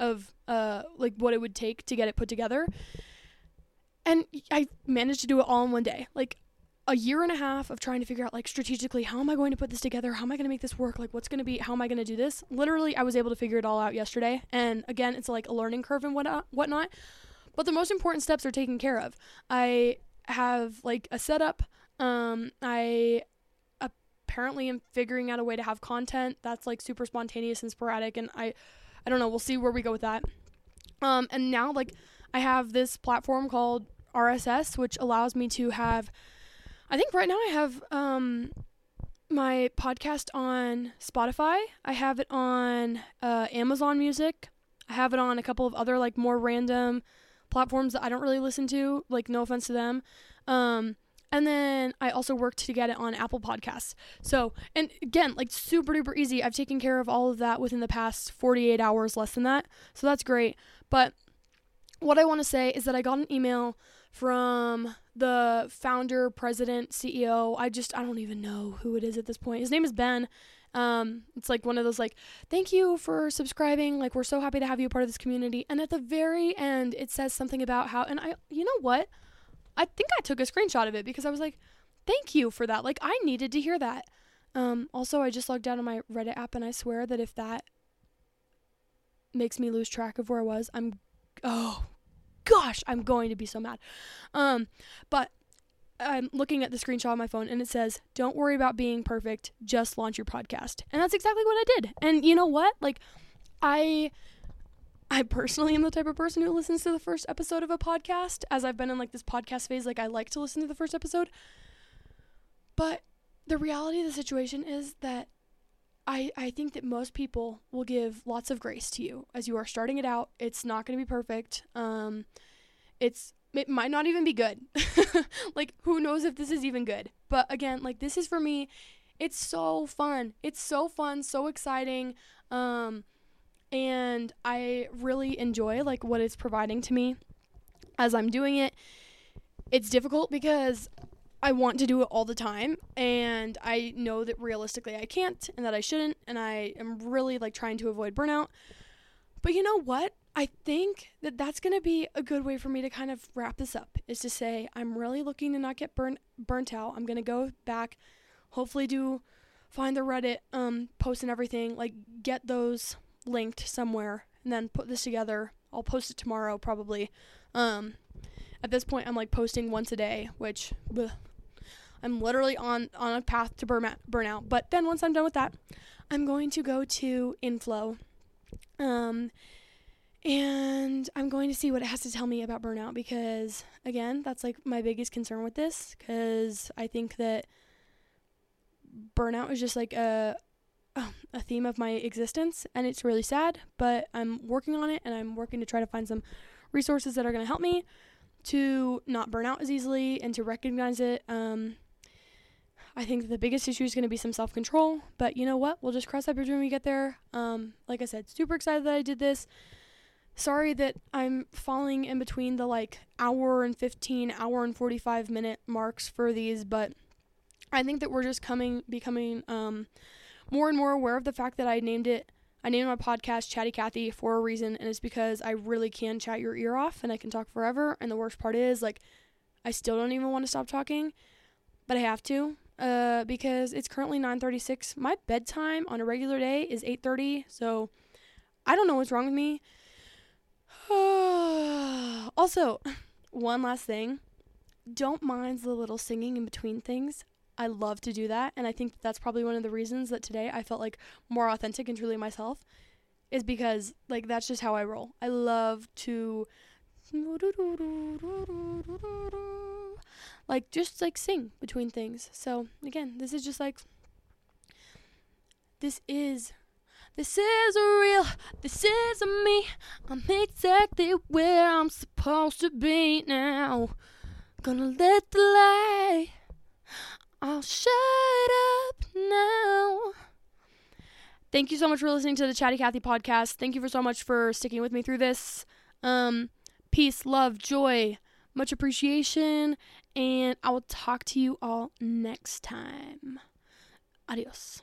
of uh like what it would take to get it put together. And I managed to do it all in one day. Like a year and a half of trying to figure out like strategically how am I going to put this together? How am I going to make this work? Like what's going to be how am I going to do this? Literally I was able to figure it all out yesterday. And again, it's like a learning curve and what whatnot. But the most important steps are taken care of. I have like a setup. Um I apparently am figuring out a way to have content that's like super spontaneous and sporadic and I I don't know, we'll see where we go with that. Um and now like I have this platform called RSS which allows me to have I think right now I have um my podcast on Spotify. I have it on uh, Amazon Music. I have it on a couple of other like more random platforms that I don't really listen to. Like no offense to them. Um, and then I also worked to get it on Apple Podcasts. So, and again, like super duper easy. I've taken care of all of that within the past 48 hours, less than that. So that's great. But what I want to say is that I got an email from the founder, president, CEO. I just, I don't even know who it is at this point. His name is Ben. Um, it's like one of those like, thank you for subscribing. Like, we're so happy to have you a part of this community. And at the very end, it says something about how, and I, you know what? I think I took a screenshot of it because I was like, thank you for that. Like, I needed to hear that. Um, also, I just logged out on my Reddit app, and I swear that if that makes me lose track of where I was, I'm, oh gosh, I'm going to be so mad. Um, but I'm looking at the screenshot on my phone and it says, Don't worry about being perfect, just launch your podcast. And that's exactly what I did. And you know what? Like, I I personally am the type of person who listens to the first episode of a podcast. As I've been in like this podcast phase, like I like to listen to the first episode. But the reality of the situation is that I, I think that most people will give lots of grace to you as you are starting it out. It's not going to be perfect. Um, it's it might not even be good. like who knows if this is even good. But again, like this is for me. It's so fun. It's so fun, so exciting. Um, and I really enjoy like what it's providing to me as I'm doing it. It's difficult because I want to do it all the time and I know that realistically I can't and that I shouldn't and I am really like trying to avoid burnout. But you know what? I think that that's going to be a good way for me to kind of wrap this up is to say I'm really looking to not get burnt burnt out. I'm going to go back hopefully do find the Reddit um posts and everything, like get those linked somewhere and then put this together. I'll post it tomorrow probably. Um, at this point, I'm like posting once a day, which bleh, I'm literally on on a path to burn burnout. But then once I'm done with that, I'm going to go to Inflow, um, and I'm going to see what it has to tell me about burnout because again, that's like my biggest concern with this because I think that burnout is just like a a theme of my existence and it's really sad, but I'm working on it and I'm working to try to find some resources that are going to help me to not burn out as easily and to recognize it. Um, I think the biggest issue is going to be some self control, but you know what? We'll just cross that bridge when we get there. Um, like I said, super excited that I did this. Sorry that I'm falling in between the like hour and 15, hour and 45 minute marks for these, but I think that we're just coming, becoming, um, more and more aware of the fact that I named it I named my podcast Chatty Kathy for a reason and it's because I really can chat your ear off and I can talk forever and the worst part is like I still don't even want to stop talking, but I have to uh because it's currently 9:36. My bedtime on a regular day is 8:30, so I don't know what's wrong with me. also, one last thing. Don't mind the little singing in between things. I love to do that. And I think that's probably one of the reasons that today I felt like more authentic and truly myself is because like that's just how I roll. I love to like just like sing between things. So again, this is just like this is This is real. This is me. I'm exactly where I'm supposed to be now. Gonna let the light. I'll shut up now. Thank you so much for listening to the Chatty Kathy podcast. Thank you for so much for sticking with me through this. Um, peace, love, joy, much appreciation, and I will talk to you all next time. Adios.